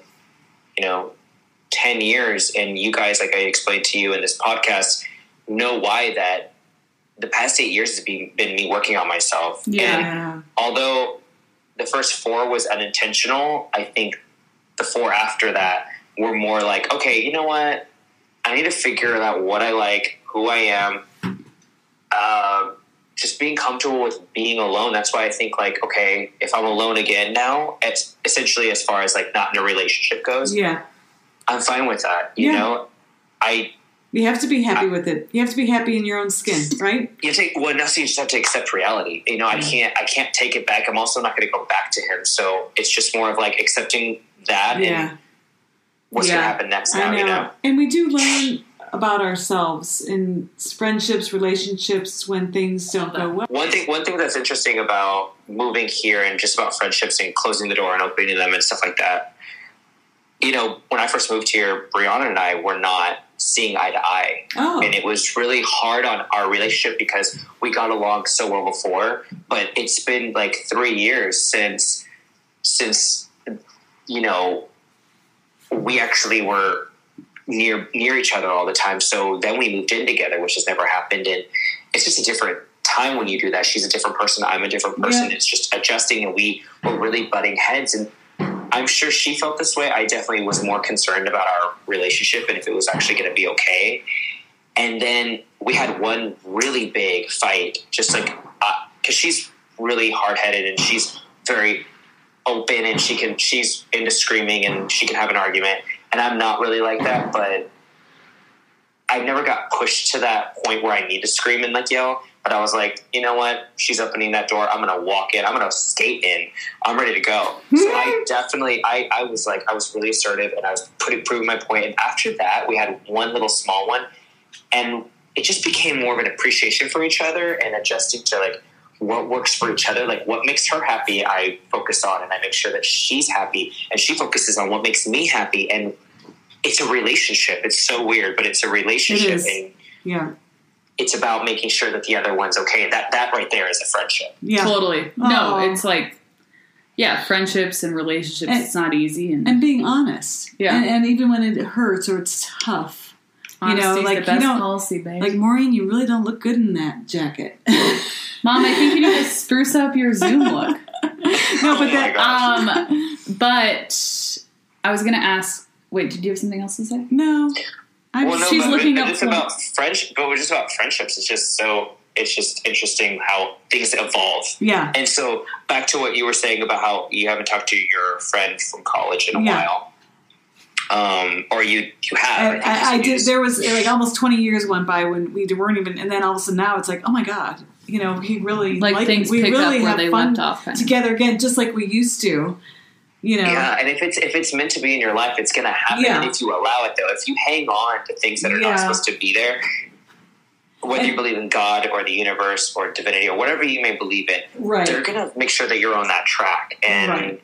you know, ten years. And you guys, like I explained to you in this podcast, know why that the past eight years has been, been me working on myself.
Yeah.
And
yeah.
although the first four was unintentional, I think the four after that were more like, okay, you know what? I need to figure out what I like, who I am, uh, just being comfortable with being alone. That's why I think like, okay, if I'm alone again now, it's essentially as far as like not in a relationship goes,
Yeah.
I'm fine with that. You
Yeah.
know, I
You have to be happy with it. You have to be happy in your own skin, right?
you take well so you just have to accept reality you know i can't i can't take it back i'm also not going to go back to him so it's just more of like accepting that
Yeah.
and what's
Yeah.
going to happen next
I
now
know.
you know
And we do learn about ourselves in friendships, relationships when things don't go well.
one thing one thing that's interesting about moving here and just about friendships and closing the door and opening them and stuff like that you know when i first moved here brianna and i were not seeing eye to eye.
Oh.
and it was really hard on our relationship because we got along so well before but it's been like three years since since you know we actually were near near each other all the time. So then we moved in together which has never happened. And it's just a different time when you do that. She's a different person. I'm a different person.
Yeah.
it's just adjusting and we were really butting heads. And I'm sure she felt this way. I definitely was more concerned about our relationship and if it was actually going to be okay. And then we had one really big fight, just like uh, because she's really hard headed and she's very open and she can she's into screaming and she can have an argument. And I'm not really like that, but I never got pushed to that point where I need to scream and like yell. But I was like, you know what? She's opening that door. I'm gonna walk in. I'm gonna skate in. I'm ready to go. So I hmm. definitely, I, I was like, I was really assertive, and I was putting proving my point. And after that, we had one little small one, and it just became more of an appreciation for each other and adjusting to like what works for each other. Like what makes her happy, I focus on, and I make sure that she's happy, and she focuses on what makes me happy. And it's a relationship. It's so weird, but it's a relationship, and
Yeah.
It's about making sure that the other one's okay. That that right there is a friendship.
Yeah.
Totally.
Aw.
No, it's like yeah, friendships and relationships.
And-
it's not easy, and,
And being honest.
Yeah.
And, and even when it hurts or it's tough. you know, like,
the
you
best
don't-
policy, babe.
Like, Maureen, you really don't look good in that jacket.
Mom, I think you need to spruce up your Zoom look.
no, but
Oh
that.
God.
Um, but I was gonna ask. Wait, did you have something else to say?
No. I'm
well, no,
she's
but
looking
but
up
just
for-
about friendship. But we're just about friendships. It's just so it's just interesting how things evolve.
Yeah.
And so back to what you were saying about how you haven't talked to your friend from college in a
Yeah.
while. Um, or you you have.
I, I, I did. There was like almost twenty years went by when we weren't even, and then all of a sudden now it's like, oh my god, you know, he really
Like, things
we
pick up
really
where
have
they
fun
left off,
together again, just like we used to. You know,
Yeah, and if it's if it's meant to be in your life, it's gonna happen
Yeah.
if you allow it. Though, if you hang on to things that are
Yeah.
not supposed to be there, whether you believe in God or the universe or divinity or whatever you may believe in,
right?
they're gonna make sure that you're on that track, and
Right.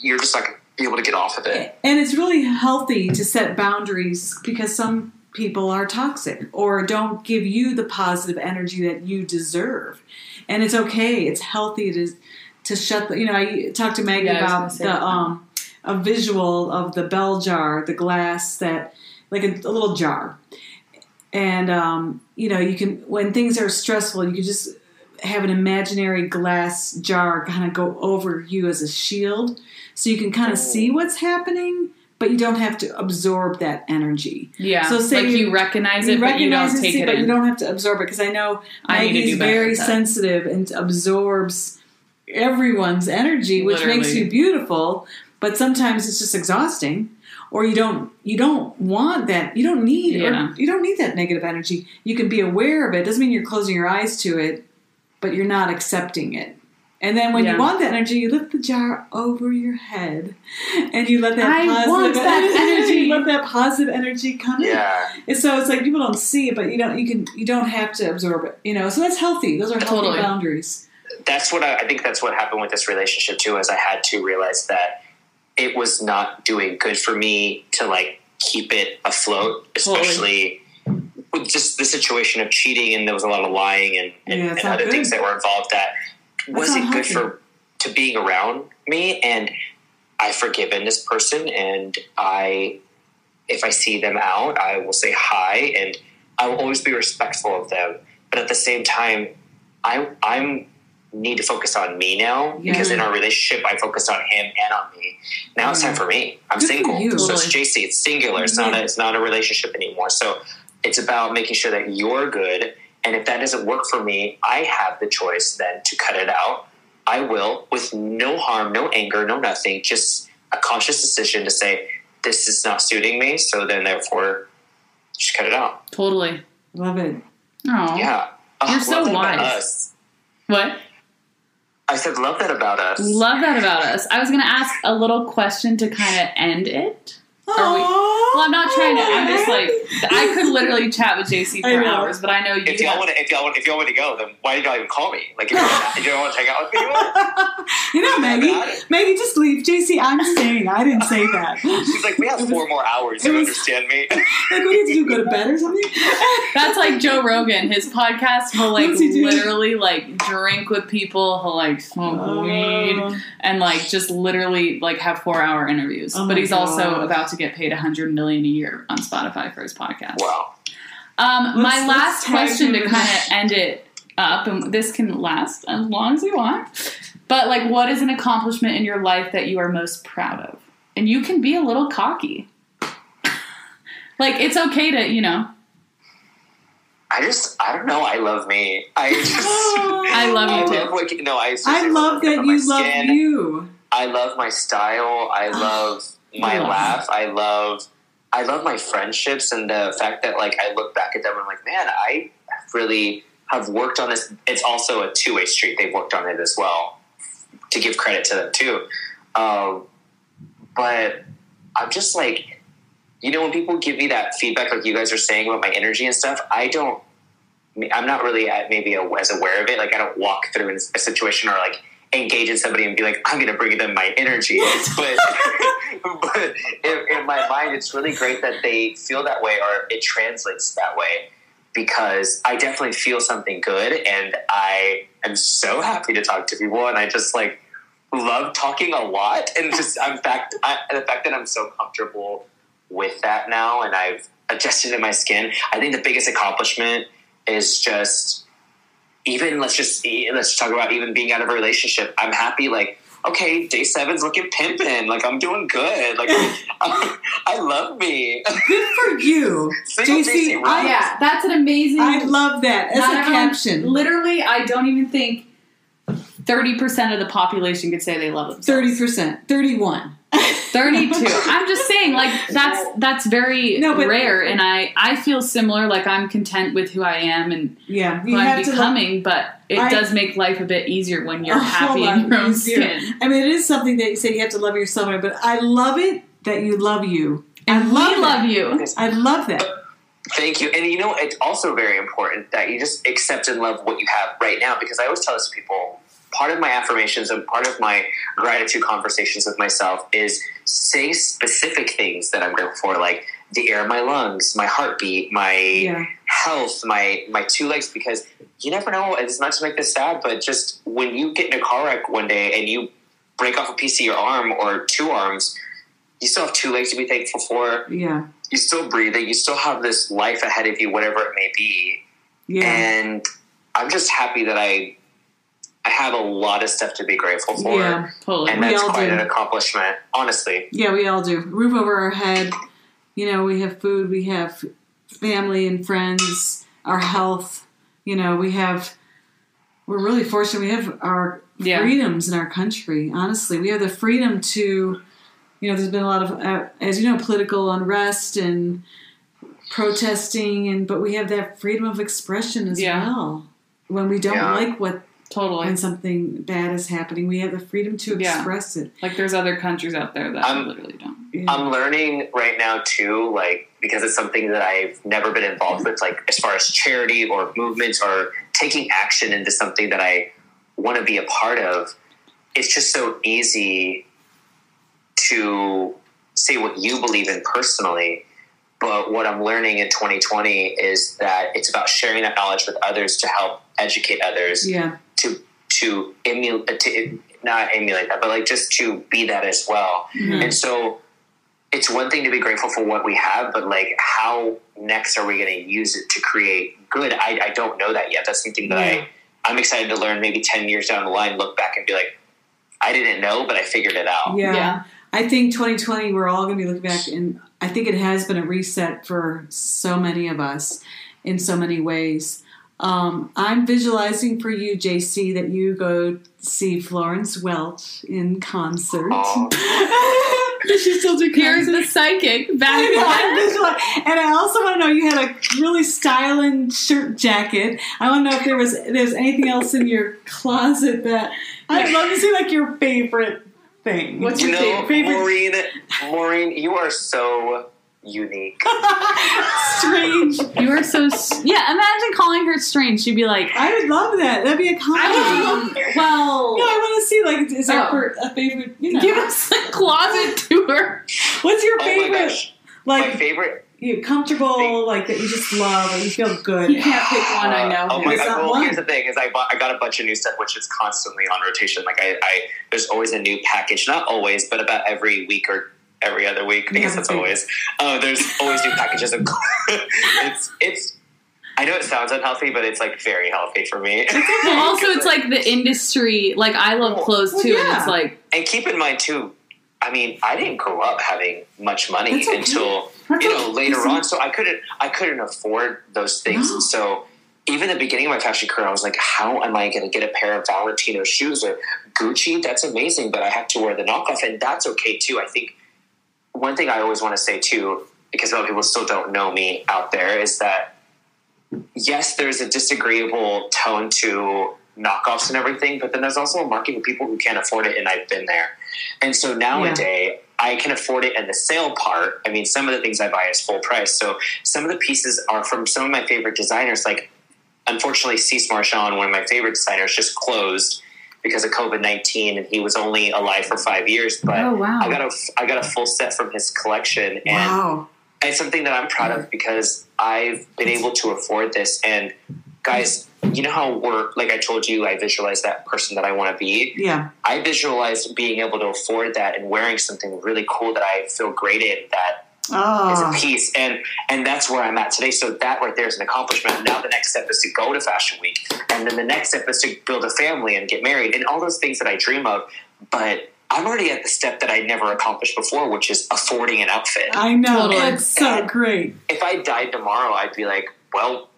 you're just like be able to get off of it.
And it's really healthy to set boundaries because some people are toxic or don't give you the positive energy that you deserve. And it's okay. It's healthy to to shut the. You know, I talked to Maggie
Yeah,
about the um a visual of the bell jar, the glass that like a, a little jar, and um, you know you can when things are stressful, you can just have an imaginary glass jar kind of go over you as a shield so you can kind of see what's happening but you don't have to absorb that energy
Yeah.
So say
like you,
you-
recognize it, but you don't
and
take
see,
it
but
in.
you don't have to absorb it because i know
I
maggie's very sensitive and absorbs everyone's energy which makes you beautiful but sometimes it's just exhausting or you don't you don't want that you don't need
Yeah.
or you don't need that negative energy you can be aware of it doesn't mean you're closing your eyes to it but you're not accepting it and then when
Yeah.
you want that energy you lift the jar over your head and you let that
I
positive
want that energy.
let that positive energy come in
Yeah,
and so it's like people don't see it, but you don't. You can. You don't have to absorb it. You know. So that's healthy. Those are healthy
Totally.
boundaries.
That's what I, I think. That's what happened with this relationship too. Is I had to realize that it was not doing good for me to like keep it afloat, especially with just the situation of cheating and there was a lot of lying and, and,
Yeah,
and other
good.
things that were involved that wasn't good for to being around me and I've forgiven this person and I if I see them out I will say hi and I will always be respectful of them but at the same time I I'm need to focus on me now
Yeah.
because in our relationship I focused on him and on me. Now it's time for me. I'm
Good
single.
you.
So it's Jaycee, it's singular. It's not a, it's not a relationship anymore. So it's about making sure that you're good and if that doesn't work for me, I have the choice then to cut it out. I will with no harm, no anger, no nothing, just a conscious decision to say this is not suiting me, so then therefore just cut it out.
Totally.
Love it.
Oh.
Yeah. Oh,
You're so
love that about
wise.
us.
What?
I said love that about us.
Love that about us. I was going to ask a little question to kind of end it. Are we- Well, I'm not trying to. I'm just like I could literally chat with
Jaycee
for hours, but I know you.
if y'all want to, if y'all want, if y'all want to go, then why did y'all even call me? Like, if you, don't- if you don't want to hang out with me
you know, Maggie.
Got it.
Maggie, just leave. Jaycee, I'm staying. I didn't say that.
she's like, we have four more hours. You
was-
understand me?
Like, what do you do? Go to bed or something?
That's like Joe Rogan. His podcast, he'll like
What's do?
literally like drink with people. He'll like smoke
Oh.
weed and like just literally like have four hour interviews.
Oh
but
my
he's also about to get paid a hundred million a year on Spotify for his podcast.
Wow.
Um, my last question to kind of end it up, and this can last as long as you want. But like, what is an accomplishment in your life that you are most proud of? And you can be a little cocky. like it's okay to, you know.
I just, I don't know. I love me. I just,
I love you
I
too.
love what, no, I,
I love that you love
skin.
you.
I love my style. I love my laugh. I love I love my friendships and the fact that like I look back at them and I'm like, man, I really have worked on this. It's also a two way street. They've worked on it as well. To give credit to them too. Um, but I'm just like, you know, when people give me that feedback, like you guys are saying about my energy and stuff, I don't. I'm not really at maybe as aware of it. Like I don't walk through a situation or like engage in somebody and be like, I'm going to bring them my energy. but but in, in my mind, it's really great that they feel that way or it translates that way because I definitely feel something good and I am so happy to talk to people and I just like love talking a lot and just fact I, the fact that I'm so comfortable with that now and I've adjusted in my skin. I think the biggest accomplishment is just even let's just let's talk about even being out of a relationship. I'm happy like okay, day seven's looking pimping. Like I'm doing good. Like I love me.
Good for you,
Single
Jaycee.
Jaycee,
I,
yeah, that's an amazing.
I love that as
Not
a
everyone-
caption.
Literally, I don't even think thirty percent of the population could say they love themselves.
Thirty percent, thirty-one.
Thirty-two. I'm just saying, like that's that's very
No, but-
rare, and I I feel similar. Like I'm content with who I am and
Yeah,
who I'm
have to. Love,
becoming, but it
I-
does make life a bit easier when you're happy
lot
in your own
easier.
skin.
I mean, it is something that you say you have to love yourself, but I love it that you love you. I love
love you.
I love that.
Thank you. And you know, it's also very important that you just accept and love what you have right now because I always tell this to people part of my affirmations and part of my gratitude conversations with myself is say specific things that I'm grateful for, like the air in my lungs, my heartbeat, my
Yeah.
health, my my two legs, because you never know, and it's not to make this sad, but just when you get in a car wreck one day and you break off a piece of your arm or two arms, you still have two legs to be thankful for
Yeah,
you still breathing, you still have this life ahead of you, whatever it may be.
yeah,
And I'm just happy that I I have a lot of stuff to be grateful for.
yeah,
Totally.
And
We
that's
all
quite
do.
an accomplishment, honestly.
yeah. We all do. Roof over our head. You know, we have food. We have family and friends. Our health. You know, we have. We're really fortunate. We have our
Yeah.
freedoms in our country. Honestly, we have the freedom to. You know, there's been a lot of, uh, as you know, political unrest and protesting, and but we have that freedom of expression as
Yeah.
well. When we don't
Yeah.
like what
Totally.
when something bad is happening, we have the freedom to
Yeah.
express it.
Like there's other countries out there that
I'm-
literally don't.
Yeah.
I'm learning right now too, like because it's something that I've never been involved with, like as far as charity or movements or taking action into something that I want to be a part of. It's just so easy to say what you believe in personally. But what I'm learning in 2020 is that it's about sharing that knowledge with others to help educate others
yeah,
to to emulate to not emulate that, but like just to be that as well.
Mhm.
And so it's one thing to be grateful for what we have, but like how next are we going to use it to create good? I, I don't know that yet. That's something that
Yeah.
I I'm excited to learn. Maybe ten years down the line, look back and be like, I didn't know, but I figured it out.
yeah,
Yeah.
I think 2020, we're all going to be looking back, and I think it has been a reset for so many of us in so many ways. Um, I'm visualizing for you, Jaycee, that you go see Florence Welch in concert.
Aw.
Does she still do
Here's
concerts?
the psychic back.
I know, I'm and I also want to know you had a really styling shirt jacket. I want to know if there was there's anything else in your closet that I'd love to see like your favorite thing.
What's
You
your
know,
favorite-
Maureen, Maureen, you are so unique.
strange?
You are so yeah. Imagine calling her strange. She'd be like,
I would love that. That'd be a compliment.
I would. Well,
no, I want to see like is there
Oh.
per- a favorite? You know,
give us a closet tour.
what's your
Oh my
favorite?
My
like
favorite
you comfortable, like that you just love, and you feel good.
You can't pick one. I uh, know.
Oh my god! Well,
one.
here's the thing: is I bought, I got a bunch of new stuff, which is constantly on rotation. Like I, I, there's always a new package. Not always, but about every week or every other week. I guess that's always. Uh, there's always new packages of. it's it's. I know it sounds unhealthy, but it's like very healthy for me.
Also, it's like the industry. Like I love clothes
Well,
too, and it's like
and keep in mind too. I mean, I didn't grow up having much money
okay.
until
That's
you know later on. So I couldn't I couldn't afford those things,
No.
so even the beginning of my fashion career, I was like, how am I going to get a pair of Valentino shoes or Gucci? That's amazing, but I have to wear the knockoff, and that's okay too. I think one thing I always want to say too, because a lot of people still don't know me out there, is that yes, there's a disagreeable tone to knockoffs and everything, but then there's also a market for people who can't afford it, and I've been there. And so nowadays, I can afford it in the sale part. I mean, some of the things I buy is full price. So some of the pieces are from some of my favorite designers. Like, unfortunately, Sies Marjan, one of my favorite designers, just closed because of COVID nineteen, and he was only alive for five years. But
Oh, wow.
I got a I got a full set from his collection, and
Wow.
it's something that I'm proud of because I've been able to afford this. And guys, you know how we're like I told you, I visualize that person that I want to be.
Yeah.
I visualize being able to afford that and wearing something really cool that I feel great in that is
Oh.
a ah. piece. And and that's where I'm at today. So that right there is an accomplishment. Now the next step is to go to Fashion Week. And then the next step is to build a family and get married and all those things that I dream of. but I'm already at the step that I never accomplished before, which is affording an outfit.
I know.
Totally.
It's so great.
if I died tomorrow, I'd be like, well,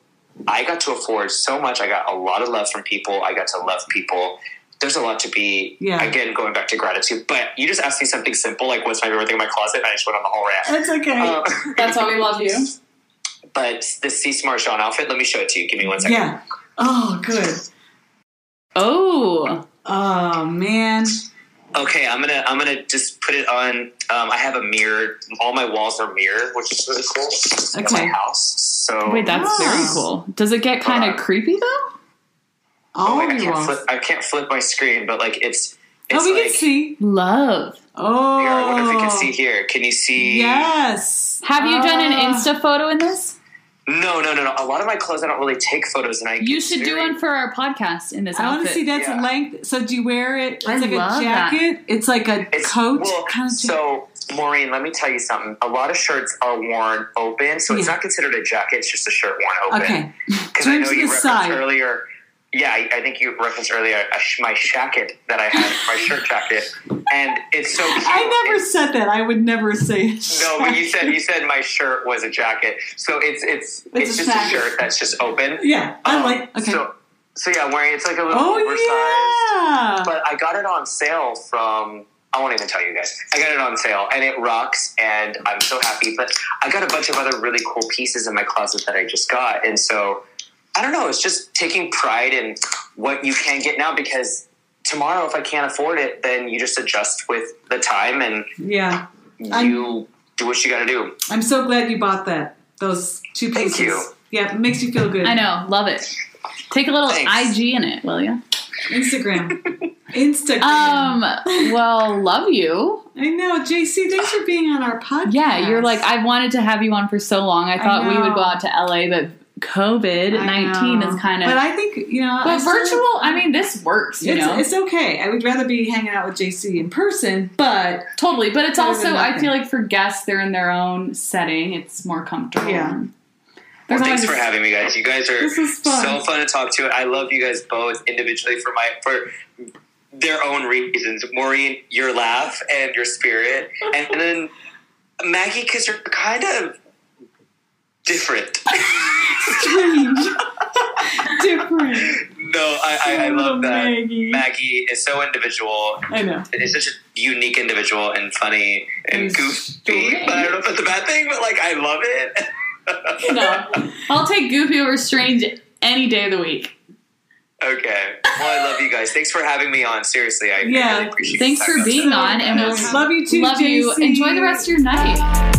I got to afford so much. I got a lot of love from people. I got to love people. There's a lot to be,
Yeah.
again, going back to gratitude. But you just asked me something simple, like what's my favorite thing in my closet, and I just went on the whole rant.
That's okay.
Um,
That's why we love you.
but this Sies Marjan outfit, let me show it to you. Give me one second.
yeah. Oh, good.
Oh,
Oh man.
Okay, I'm gonna I'm gonna just put it on. Um, I have a mirror. All my walls are mirrored, which is really cool. In
Okay.
my house. So
wait, that's
Ah.
very cool. Does it get kind of
on.
creepy though?
All
oh, wait, I can't flip. I can't flip my screen, but like it's. it's
Oh, we
like,
can see.
Love.
Oh.
Here, I wonder if you can see here. Can you see?
Yes.
Have you done an
Ah.
Insta photo in this?
No, no, no, no. A lot of my clothes, I don't really take photos, and I.
You
it's
should do one for our podcast in this
I want
outfit.
to see that's
Yeah.
length. So do you wear it? It's
I
like
love
a
that.
jacket. It's like a
It's
coat
well,
kind of
so Maureen, let me tell you something. A lot of shirts are worn open, so it's not considered a jacket. It's just a shirt worn open.
Okay.
Because I know you
the
referenced
side.
earlier. Yeah, I, I think you referenced earlier a sh- my jacket that I had, my shirt jacket, and it's so cute.
I never
It's-
said that. I would never say it.
no, but you said you said my shirt was a jacket, so it's it's it's,
a
just a shirt that's just open.
Yeah, I
Um,
like. Okay.
So, so yeah, I'm wearing it's like a little
oh
oversized.
yeah.
but I got it on sale from. I won't even tell you guys. I got it on sale and it rocks, and I'm so happy. But I got a bunch of other really cool pieces in my closet that I just got, and so I don't know. It's just taking pride in what you can get now because tomorrow, if I can't afford it, then you just adjust with the time and
yeah. I'm-
you do what you got to do.
I'm so glad you bought that. Those two
Thank
pieces.
you.
Yeah, it makes you feel good.
I know, love it. Take a little
Thanks.
IG in it, will you?
Instagram. Instagram.
Um, well, love you.
I know, Jaycee. Thanks for being on our podcast.
Yeah, you're like I wanted to have you on for so long. I thought we would go out to LA, but COVID
I
nineteen is kind of. But.
I think you know. I
But
still-
virtual, I mean, this works. You
It's,
know,
it's okay. I would rather be hanging out with Jaycee in person, but
totally. But it's also, I feel like for guests, they're in their own setting. It's more comfortable.
Yeah.
Well, thanks for having me, guys. You guys are
fun.
so fun to talk to. I love you guys both individually for my for their own reasons. Maureen, your laugh and your spirit, and, then Maggie, because you're kind of different.
Strange. Different.
no, I, I, I love that.
Maggie.
Maggie is so individual.
I know.
It's such a unique individual and funny and
And
goofy.
strange.
But I don't know if that's a bad thing. But like, I love it.
no, I'll take Goofy over Strange any day of the week.
Okay. Well, I love you guys. Thanks for having me on. Seriously, I
Yeah.
really appreciate
Thanks for being on, and we'll
Love you too.
love you. Enjoy the rest of your night.